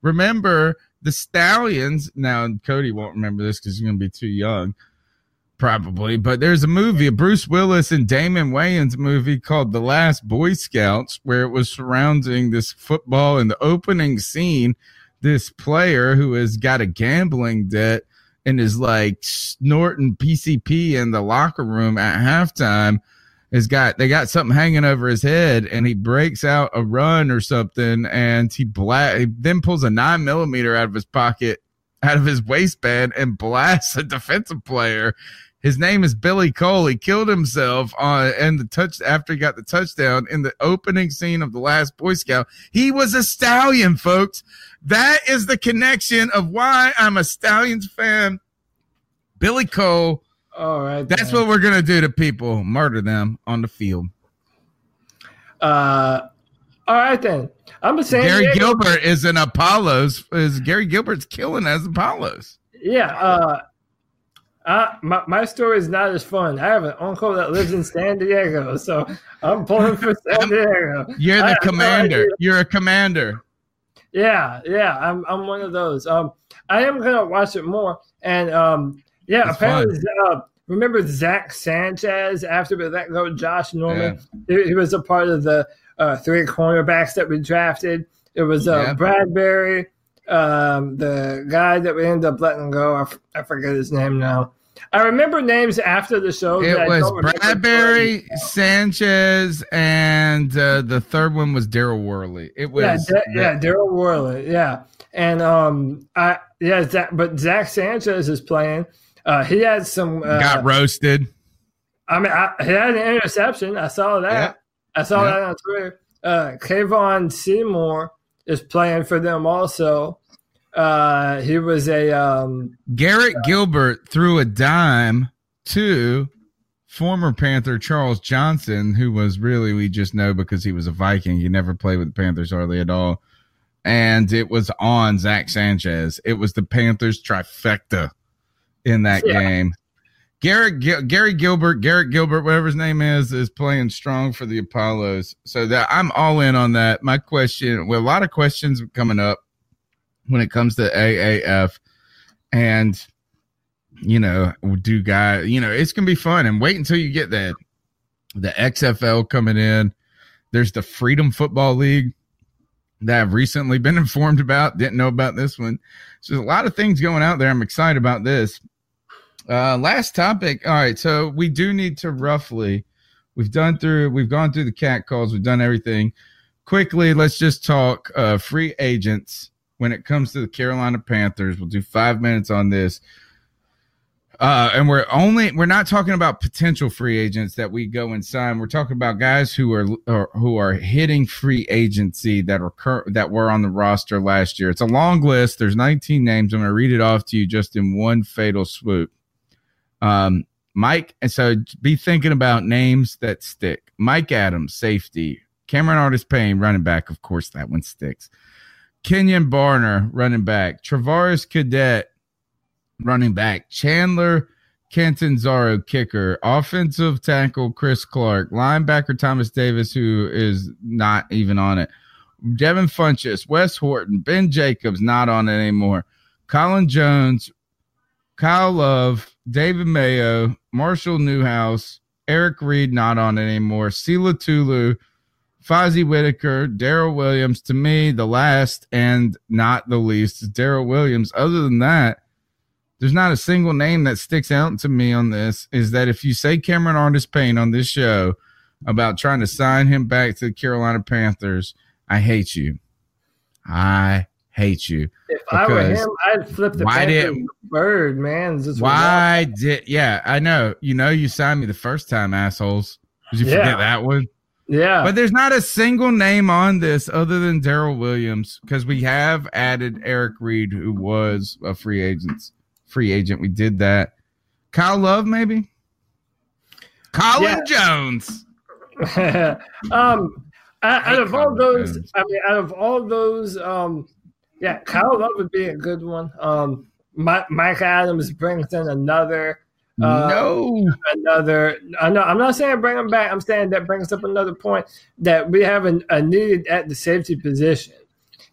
Remember the Stallions. Now Cody won't remember this because he's gonna be too young, probably. But there's a movie, a Bruce Willis and Damon Wayans movie called The Last Boy Scouts, where it was surrounding this football in the opening scene. This player who has got a gambling debt and is like snorting PCP in the locker room at halftime has got they got something hanging over his head and he breaks out a run or something and he bla- he then pulls a nine millimeter out of his pocket out of his waistband and blasts a defensive player his name is Billy Cole. He killed himself on and the touch after he got the touchdown in the opening scene of the last Boy Scout. He was a stallion, folks. That is the connection of why I'm a Stallions fan. Billy Cole. All right. That's what we're gonna do to people: murder them on the field. Uh, all right then. I'm San Gary Diego- Gilbert is an Apollos. Is Gary Gilbert's killing as Apollos? Yeah. Uh, uh, my, my story is not as fun. I have an uncle that lives in San Diego, so I'm pulling for San Diego. You're the no commander. idea. You're a commander. Yeah, yeah, I'm I'm one of those. Um, I am gonna watch it more, and um, yeah, apparently, uh, remember Zach Sanchez after we let go of Josh Norman? He, he was a part of the uh, three cornerbacks that we drafted. It was uh, Yeah. Bradberry, um, the guy that we ended up letting go. I, f- I forget his name now. I remember names after the show. It that I was Bradberry, Sanchez, and uh, the third one was Daryl Worley. It was yeah, Da- yeah, Daryl Worley, yeah, and um, I yeah, Zach, but Zach Sanchez is playing. Uh, he had some. Uh, got roasted. I mean, I, he had an interception. I saw that. Yeah. I saw Yeah. that on Twitter. Uh, Kevon Seymour is playing for them also. Uh, he was a um, Garrett Gilbert threw a dime to former Panther Charles Johnson, who was really we just know because he was a Viking. He never played with the Panthers hardly at all. And it was on Zach Sanchez. It was the Panthers trifecta in that Yeah. game. Garrett Gil- Gary Gilbert, Garrett Gilbert, whatever his name is, is playing strong for the Apollos. So that I'm all in on that. My question, well, a lot of questions coming up when it comes to AAF, and you know, do guy, you know, it's gonna be fun. And wait until you get that the XFL coming in. There's the Freedom Football League that I've recently been informed about. Didn't know about this one. So there's a lot of things going out there. I'm excited about this. Uh, last topic. All right, so we do need to roughly. We've done through. We've gone through the cat calls. We've done everything. Quickly, let's just talk uh, free agents when it comes to the Carolina Panthers. We'll do five minutes on this. Uh, and we're only we're not talking about potential free agents that we go and sign. We're talking about guys who are, are who are hitting free agency that are cur- that were on the roster last year. It's a long list. There's 19 names. I'm going to read it off to you just in one fatal swoop. Um, Mike, and so be thinking about names that stick. Mike Adams, safety. Cameron Artis Payne, running back. Of course, that one sticks. Kenjon Barner, running back. Travaris Cadet, running back. Chandler Catanzaro, kicker. Offensive tackle Chris Clark. Linebacker Thomas Davis, who is not even on it. Devin Funchess, Wes Horton, Ben Jacobs, not on it anymore. Colin Jones, Kyle Love, David Mayo, Marshall Newhouse, Eric Reid, not on it anymore. Silatolu, Fozzie Whitaker, Daryl Williams. To me, the last and not the least is Daryl Williams. Other than that, there's not a single name that sticks out to me on this. Is that if you say Cameron Artis Payne on this show about trying to sign him back to the Carolina Panthers, I hate you. I hate you. If I were him, I'd flip the why did- bird, man. Why did yeah, I know. You know you signed me the first time, assholes. Did you Yeah. forget that one? Yeah. But there's not a single name on this other than Daryl Williams because we have added Eric Reid, who was a free agent. Free agent. We did that. Kyle Love, maybe. Colin Jones. um, out, of all those, Jones. I mean, out of all those, um, yeah, Kyle Love would be a good one. Um, Mike Adams brings in another. Uh, no, another. I know. I'm not saying bring him back. I'm saying that brings up another point that we have a, a need at the safety position.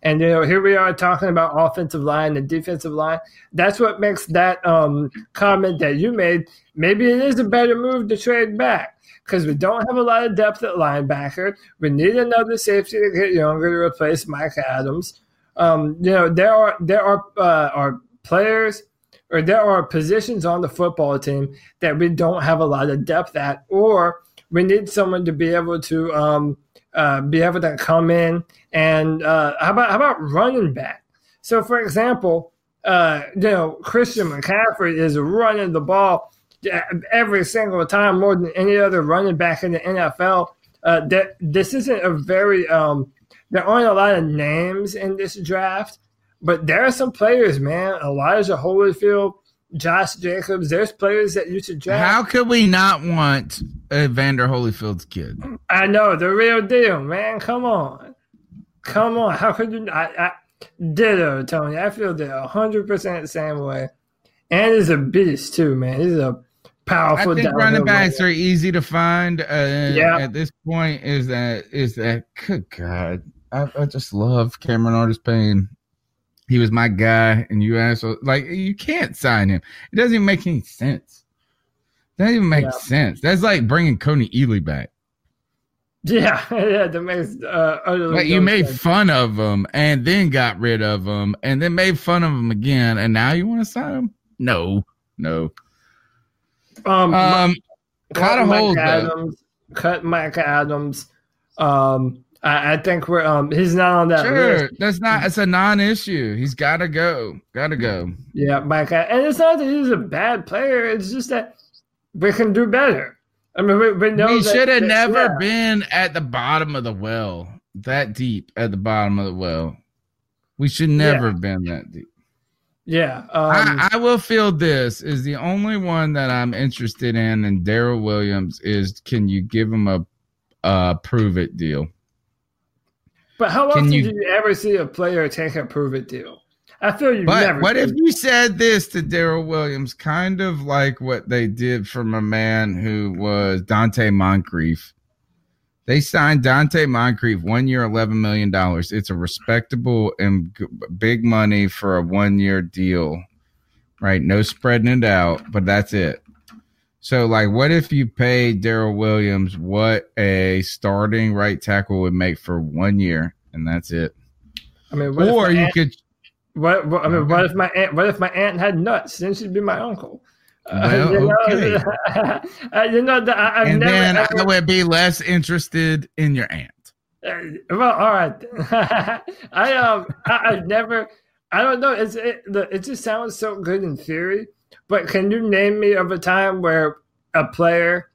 And you know, here we are talking about offensive line and defensive line. That's what makes that um, comment that you made. Maybe it is a better move to trade back because we don't have a lot of depth at linebacker. We need another safety to get younger to replace Mike Adams. Um, you know, there are there are uh, are players or there are positions on the football team that we don't have a lot of depth at, or we need someone to be able to um, uh, be able to come in and uh, how about how about running back? So, for example, uh, you know Christian McCaffrey is running the ball every single time more than any other running back in the NFL. Uh, that this isn't a very um, there aren't a lot of names in this draft, but there are some players, man. Elijah Holyfield, Josh Jacobs. There's players that you should draft. How could we not want Evander Holyfield's kid? I know the real deal, man. Come on, come on. How could you? I, I ditto, Tony. I feel the hundred percent the same way. And he's a beast too, man. He's a powerful. I think running backs are easy to find. Uh, Yeah. At this point, is that is that? Good God, I, I just love Cameron Artis Payne. He was my guy, and you asshole, like you can't sign him. It doesn't even make any sense. Doesn't even make Yeah. sense. That's like bringing Kony Ealy back. Yeah, yeah. That makes uh, Like you made sense. fun of him, and then got rid of him, and then made fun of him again, and now you want to sign him? No, no. Um, Um, cut Mike though. Adams. Cut Mike Adams. Um, I, I think we're um. He's not on that Sure, list. that's not. It's a non-issue. He's got to go. Got to go. Yeah, Mike. And it's not that he's a bad player. It's just that we can do better. I mean, we, we know He should have never yeah. been at the bottom of the well, that deep at the bottom of the well. We should never Yeah. have been that deep. Yeah. Um, I, I will feel this is the only one that I'm interested in, and Daryl Williams is. Can you give him a, a prove it deal? But how often you- do you ever see a player take a prove it deal? I feel you But never. what if you said this to Daryl Williams, kind of like what they did from a man who was Donte Moncrief? They signed Donte Moncrief one year, eleven million dollars. It's a respectable and big money for a one year deal, right? No spreading it out, but that's it. So, like, what if you paid Daryl Williams what a starting right tackle would make for one year, and that's it? I mean, what Or you aunt- could What, what I mean, what if my aunt? What if my aunt had nuts? Then she'd be my uncle. Uh, Well, you know, okay. uh, you know I, I've and never. then I would be less interested in your aunt. Uh, well, all right. I um, I, I've never. I don't know. It's it, it just sounds so good in theory, but can you name me of a time where a player?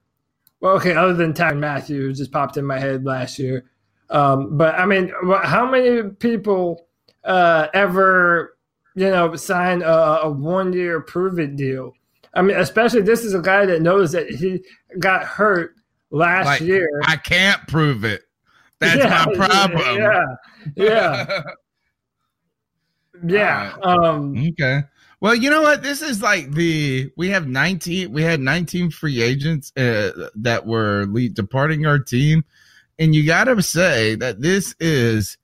Well, okay, other than Tyrann Mathieu, who just popped in my head last year. Um, but I mean, how many people uh, ever, you know, sign a, a one-year prove-it deal? I mean, especially this is a guy that knows that he got hurt last Like, year. I can't prove it. That's Yeah, my problem. Yeah, yeah, yeah. Um, okay. Well, you know what? This is like the we have 19 we had 19 free agents uh, that were le- departing our team and you got to say that this is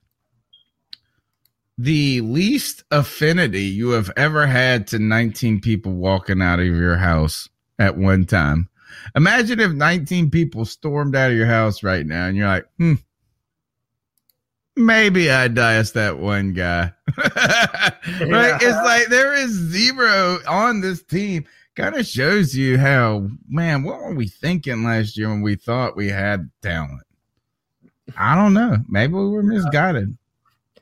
the least affinity you have ever had to 19 people walking out of your house at one time. Imagine if 19 people stormed out of your house right now and you're like, hmm, maybe I'd dice that one guy. right? It's like there is zero on this team. Kind of shows you how, man, what were we thinking last year when we thought we had talent? I don't know. Maybe we were misguided.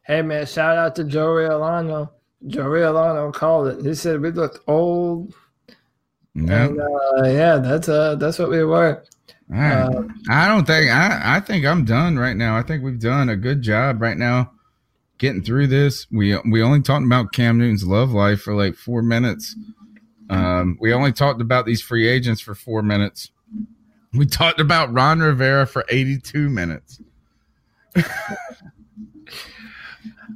Hey man, shout out to Joe Riolano. Joe Riolano called it. He said we looked old. No. And, uh, yeah, that's uh that's what we were. All right. Uh, I don't think I, I think I'm done right now. I think we've done a good job right now getting through this. We we only talked about Cam Newton's love life for like four minutes. Um, we only talked about these free agents for four minutes. We talked about Ron Rivera for 82 minutes.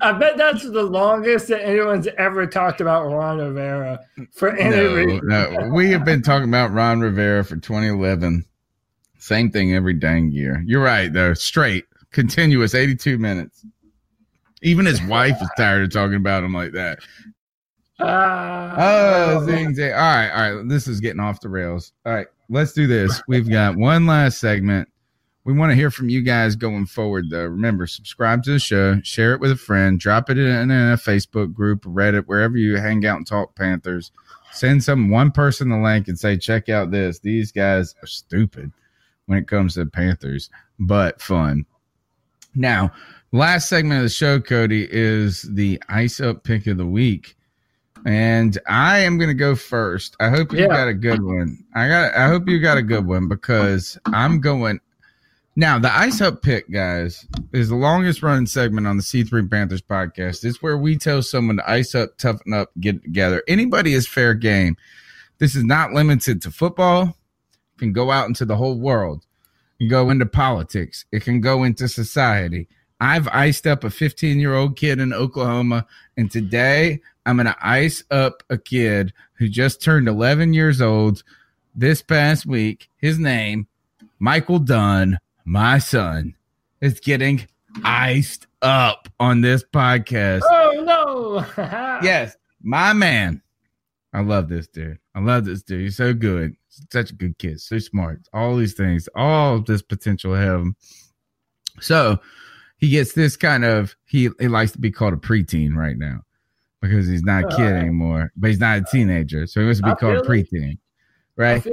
I bet that's the longest that anyone's ever talked about Ron Rivera for any No, reason. no, we have been talking about Ron Rivera for 2011. Same thing every dang year. You're right, though. Straight, continuous, 82 minutes. Even his wife is tired of talking about him like that. Ah, Oh, zing, zing. All right, all right. This is getting off the rails. All right, let's do this. We've got one last segment. We want to hear from you guys going forward, though. Remember, subscribe to the show, share it with a friend, drop it in a Facebook group, Reddit, wherever you hang out and talk Panthers. Send some one person the link and say, check out this. These guys are stupid when it comes to Panthers, but fun. Now, last segment of the show, Cody, is the ice up pick of the week. And I am going to go first. I hope you Yeah. got a good one. I got. I hope you got a good one because I'm going. Now the ice up pick, guys, is the longest running segment on the C3 Panthers podcast. It's where we tell someone to ice up, toughen up, get together. Anybody is fair game. This is not limited to football. Can go out into the whole world. Can go into politics. It can go into society. I've iced up a 15 year old kid in Oklahoma, and today I'm going to ice up a kid who just turned 11 years old this past week. His name, Michael Dunn, my son, is getting iced up on this podcast. Oh no! Yes, my man. I love this dude. I love this dude. He's so good. Such a good kid. So smart. All these things, all this potential him. So he gets this kind of he, he likes to be called a preteen right now because he's not a kid anymore, but he's not a teenager. So he wants to be I called a preteen. Right.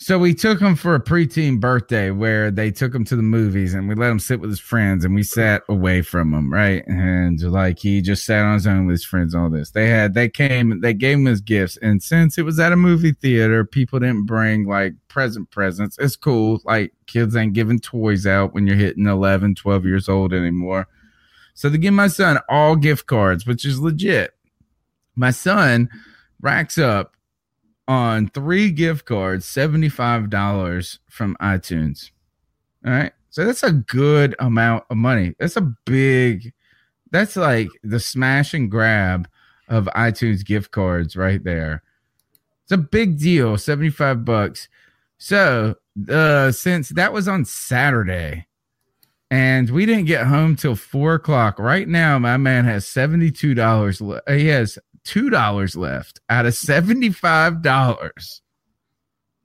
So we took him for a preteen birthday where they took him to the movies and we let him sit with his friends and we sat away from him, right? And like he just sat on his own with his friends, all this. They had they came, they gave him his gifts. And since it was at a movie theater, people didn't bring like present presents. It's cool. Like kids ain't giving toys out when you're hitting 11, 12 years old anymore. So they give my son all gift cards, which is legit. My son racks up on three gift cards, $75 from iTunes. All right. So that's a good amount of money. That's a big, that's like the smash and grab of iTunes gift cards right there. It's a big deal, 75 bucks. So, uh, since that was on Saturday and we didn't get home till four o'clock, right now, my man has $72. Le- he has $2 left out of $75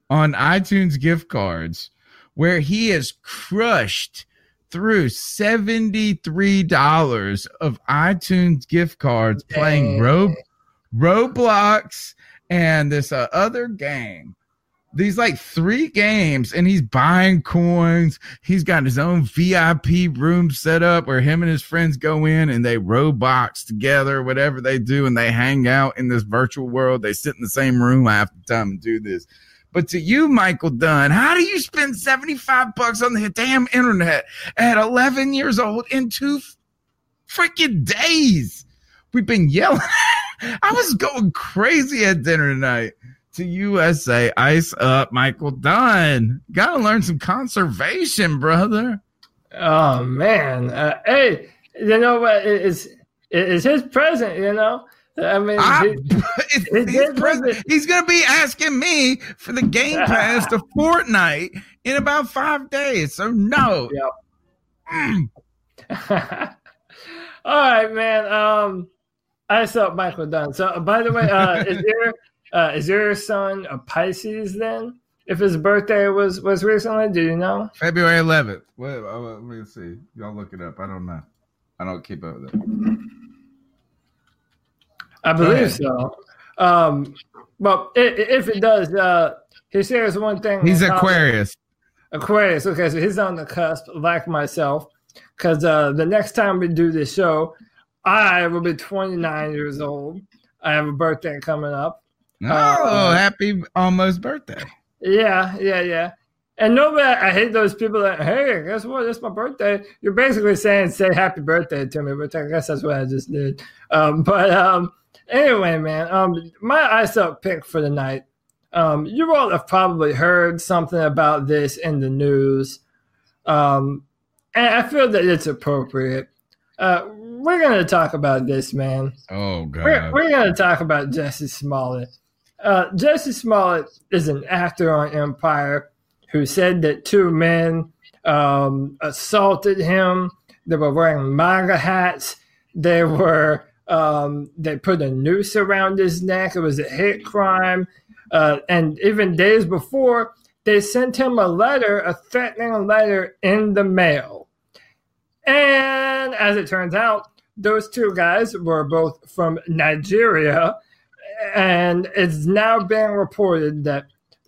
on iTunes gift cards, where he has crushed through $73 of iTunes gift cards playing Ro- Roblox and this uh, other game. These like three games, and he's buying coins. He's got his own VIP room set up where him and his friends go in and they Roblox together, whatever they do, and they hang out in this virtual world. They sit in the same room half the time and do this. But to you, Michael Dunn, how do you spend 75 bucks on the damn internet at 11 years old in two freaking days? We've been yelling. I was going crazy at dinner tonight to USA. Ice up, Michael Dunn. Got to learn some conservation, brother. Oh man, uh, hey, you know what? It- It's it's his present, you know. I mean, I- If he's, visit- he's gonna be asking me for the game pass to Fortnite in about five days. So no. Mm. All right, man. Um, I saw Michael Dunn. So, by the way, uh, is your uh, is your son a Pisces then? If his birthday was was recently, do you know? February 11th. Well, uh, let me see. Y'all look it up. I don't know. I don't keep up with it. I believe so. Um, well, i- i- if it does, uh, he shares one thing. He's. Aquarius. Aquarius. Okay, so he's on the cusp, like myself, because uh, the next time we do this show, I will be 29 years old. I have a birthday coming up. Oh, happy almost birthday. Yeah, yeah, yeah. And nobody, I hate those people that, hey, guess what? It's my birthday. You're basically saying, say happy birthday to me, which I guess that's what I just did. Um, but um, anyway, man, um, my ice up pick for the night. Um, you all have probably heard something about this in the news. Um, and I feel that it's appropriate. Uh, we're going to talk about this, man. Oh god. We're, we're going to talk about Jesse Smollett. Uh, Jesse Smollett is an actor on Empire who said that two men um, assaulted him. They were wearing MAGA hats. They were um, they put a noose around his neck. It was a hate crime. Uh, and even days before, they sent him a letter, a threatening letter in the mail. And as it turns out, those two guys were both from Nigeria. And it's now being reported that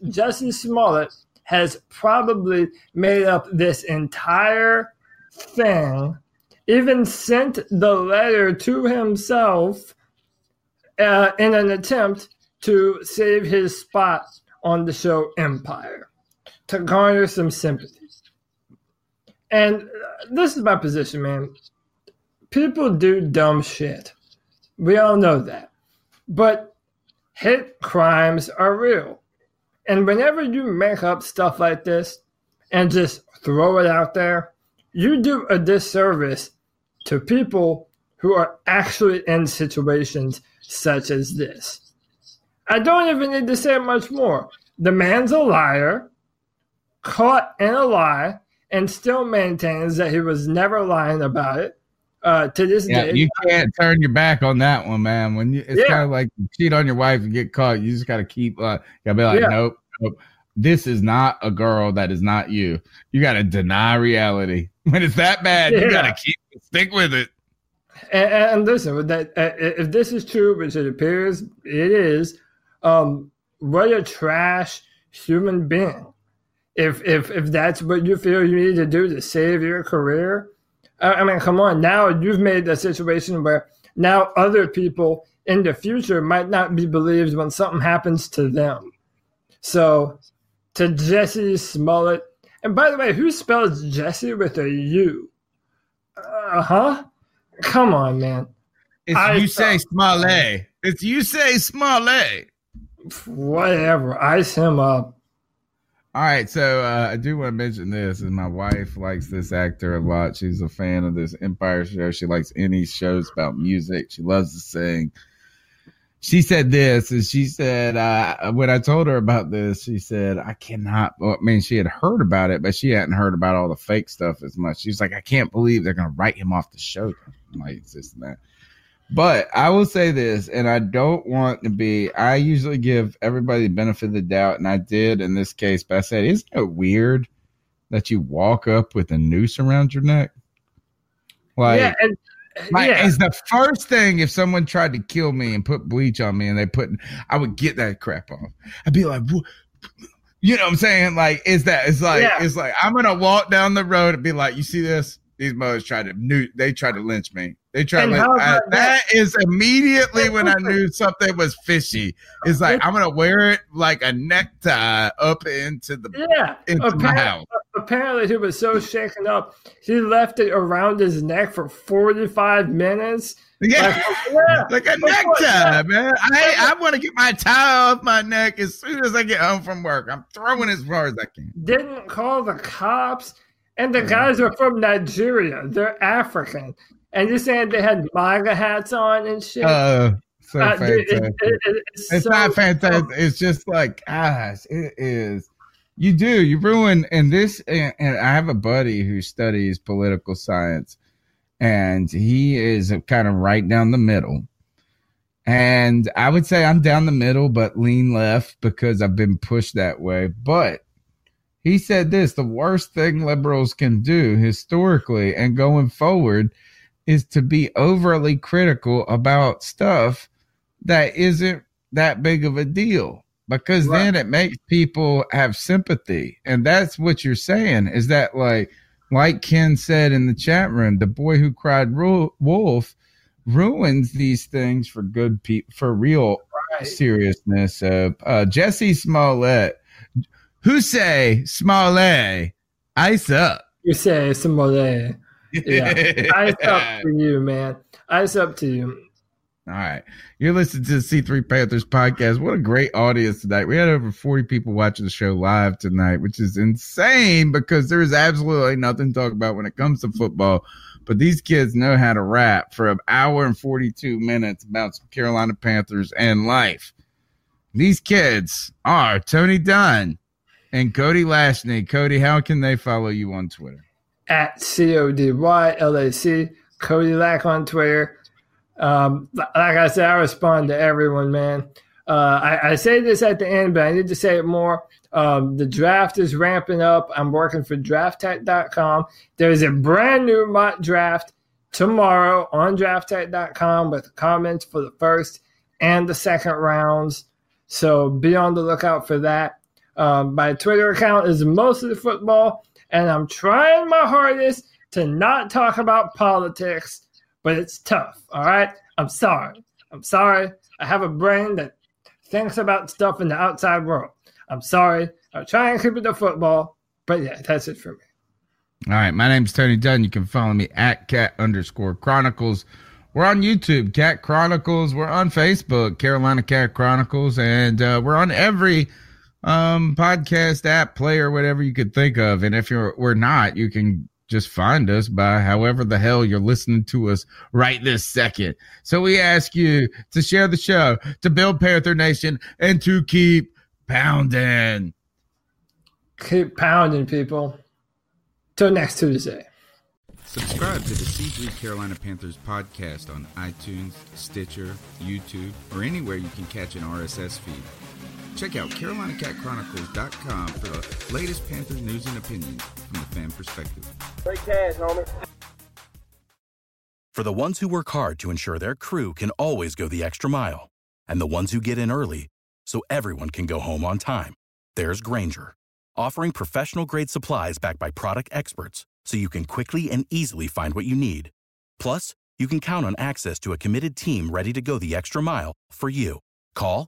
Justin Smollett has probably made up this entire thing, even sent the letter to himself uh, in an attempt to save his spot on the show Empire, to garner some sympathy. And uh, this is my position, man. People do dumb shit. We all know that. But hate crimes are real. And whenever you make up stuff like this and just throw it out there, you do a disservice to people who are actually in situations such as this. I don't even need to say much more. The man's a liar, caught in a lie, and still maintains that he was never lying about it. Uh, to this Yeah, day, you can't turn your back on that one, man. When you, it's Yeah. kind of like you cheat on your wife and get caught. You just got to keep, uh, you got to be like, Yeah. nope, nope. This is not a girl. That is not you. You got to deny reality. When it's that bad, you got to keep stick with it. And, and listen, with that, uh, if this is true, which it appears it is, um, what a trash human being. If if if that's what you feel you need to do to save your career, I, I mean, come on. Now you've made a situation where now other people in the future might not be believed when something happens to them. So, to Jesse Smollett, and by the way, who spells Jesse with a U? Uh huh. Come on, man. It's I you say Smollett. It's you say Smollett. Whatever. Ice him up. All right, so uh, I do want to mention this, and my wife likes this actor a lot. She's a fan of this Empire show. She likes any shows about music. She loves to sing. She said this, and she said uh, when I told her about this, she said I cannot. Well, I mean, she had heard about it, but she hadn't heard about all the fake stuff as much. She's like, I can't believe they're going to write him off the show. I'm like this and that. But I will say this, and I don't want to be. I usually give everybody the benefit of the doubt, and I did in this case. But I said, isn't it weird that you walk up with a noose around your neck? Like, yeah, and, like yeah. is the first thing if someone tried to kill me and put bleach on me, and they put, I would get that crap off. I'd be like, "Wha- you know what I'm saying? Like, is that? It's like, Yeah. it's like I'm gonna walk down the road and be like, you see this? These mothers tried to. They tried to lynch me. They tried And to. how Lynch, I, that is immediately when I knew something was fishy. It's like I'm gonna wear it like a necktie up into the Yeah. into my Appar- house. Apparently, he was so shaken up, he left it around his neck for 45 minutes. Yeah, yeah. like a necktie, yeah. man. I I want to get my tie off my neck as soon as I get home from work. I'm throwing as far as I can. Didn't call the cops. And the guys are from Nigeria. They're African. And you're saying they had MAGA hats on and shit? Uh, So uh, fantastic. It, it, it, it's, it's so not fantastic. It's just like, gosh, it is. You do. You ruin. And this, and, and I have a buddy who studies political science, and he is kind of right down the middle. And I would say I'm down the middle, but lean left because I've been pushed that way. But he said this the worst thing liberals can do historically and going forward is to be overly critical about stuff that isn't that big of a deal because right. then it makes people have sympathy. And that's what you're saying is that, like, like Ken said in the chat room, the boy who cried wolf ruins these things for good people, for real right. seriousness. Uh, uh, Jesse Smollett, who say Smollett, ice up. You say Smollett. Yeah, ice up to you, man. Ice up to you. All right. You're listening to the C3 Panthers podcast. What a great audience tonight. We had over 40 people watching the show live tonight, which is insane because there's absolutely nothing to talk about when it comes to football. But these kids know how to rap for an hour and 42 minutes about some Carolina Panthers and life. These kids are Tony Dunn and Cody Lashney. Cody, how can they follow you on Twitter? At C O D Y L A C. Cody Lack on Twitter. Um, like I said, I respond to everyone, man. Uh, I, I, say this at the end, but I need to say it more. Um, the draft is ramping up. I'm working for Draftek.com. There's a brand new mock draft tomorrow on Draftek.com with comments for the first and the second rounds. So be on the lookout for that. Um, my Twitter account is mostly football, and I'm trying my hardest to not talk about politics but it's tough. All right. I'm sorry. I'm sorry. I have a brain that thinks about stuff in the outside world. I'm sorry. I'll try and keep it to football, but yeah, that's it for me. All right. My name's Tony Dunn. You can follow me at cat underscore chronicles. We're on YouTube, Cat Chronicles. We're on Facebook, Carolina Cat Chronicles, and uh, we're on every um, podcast app, player, whatever you could think of. And if you're we're not, you can just find us by however the hell you're listening to us right this second. So we ask you to share the show, to build Panther Nation, and to keep pounding. Keep pounding, people. Till next Tuesday. Subscribe to the C3 Carolina Panthers podcast on iTunes, Stitcher, YouTube, or anywhere you can catch an RSS feed. Check out CarolinaCatChronicles.com for the latest Panthers news and opinions from the fan perspective. Great cash, homie. For the ones who work hard to ensure their crew can always go the extra mile, and the ones who get in early so everyone can go home on time, there's Grainger, offering professional grade supplies backed by product experts so you can quickly and easily find what you need. Plus, you can count on access to a committed team ready to go the extra mile for you. Call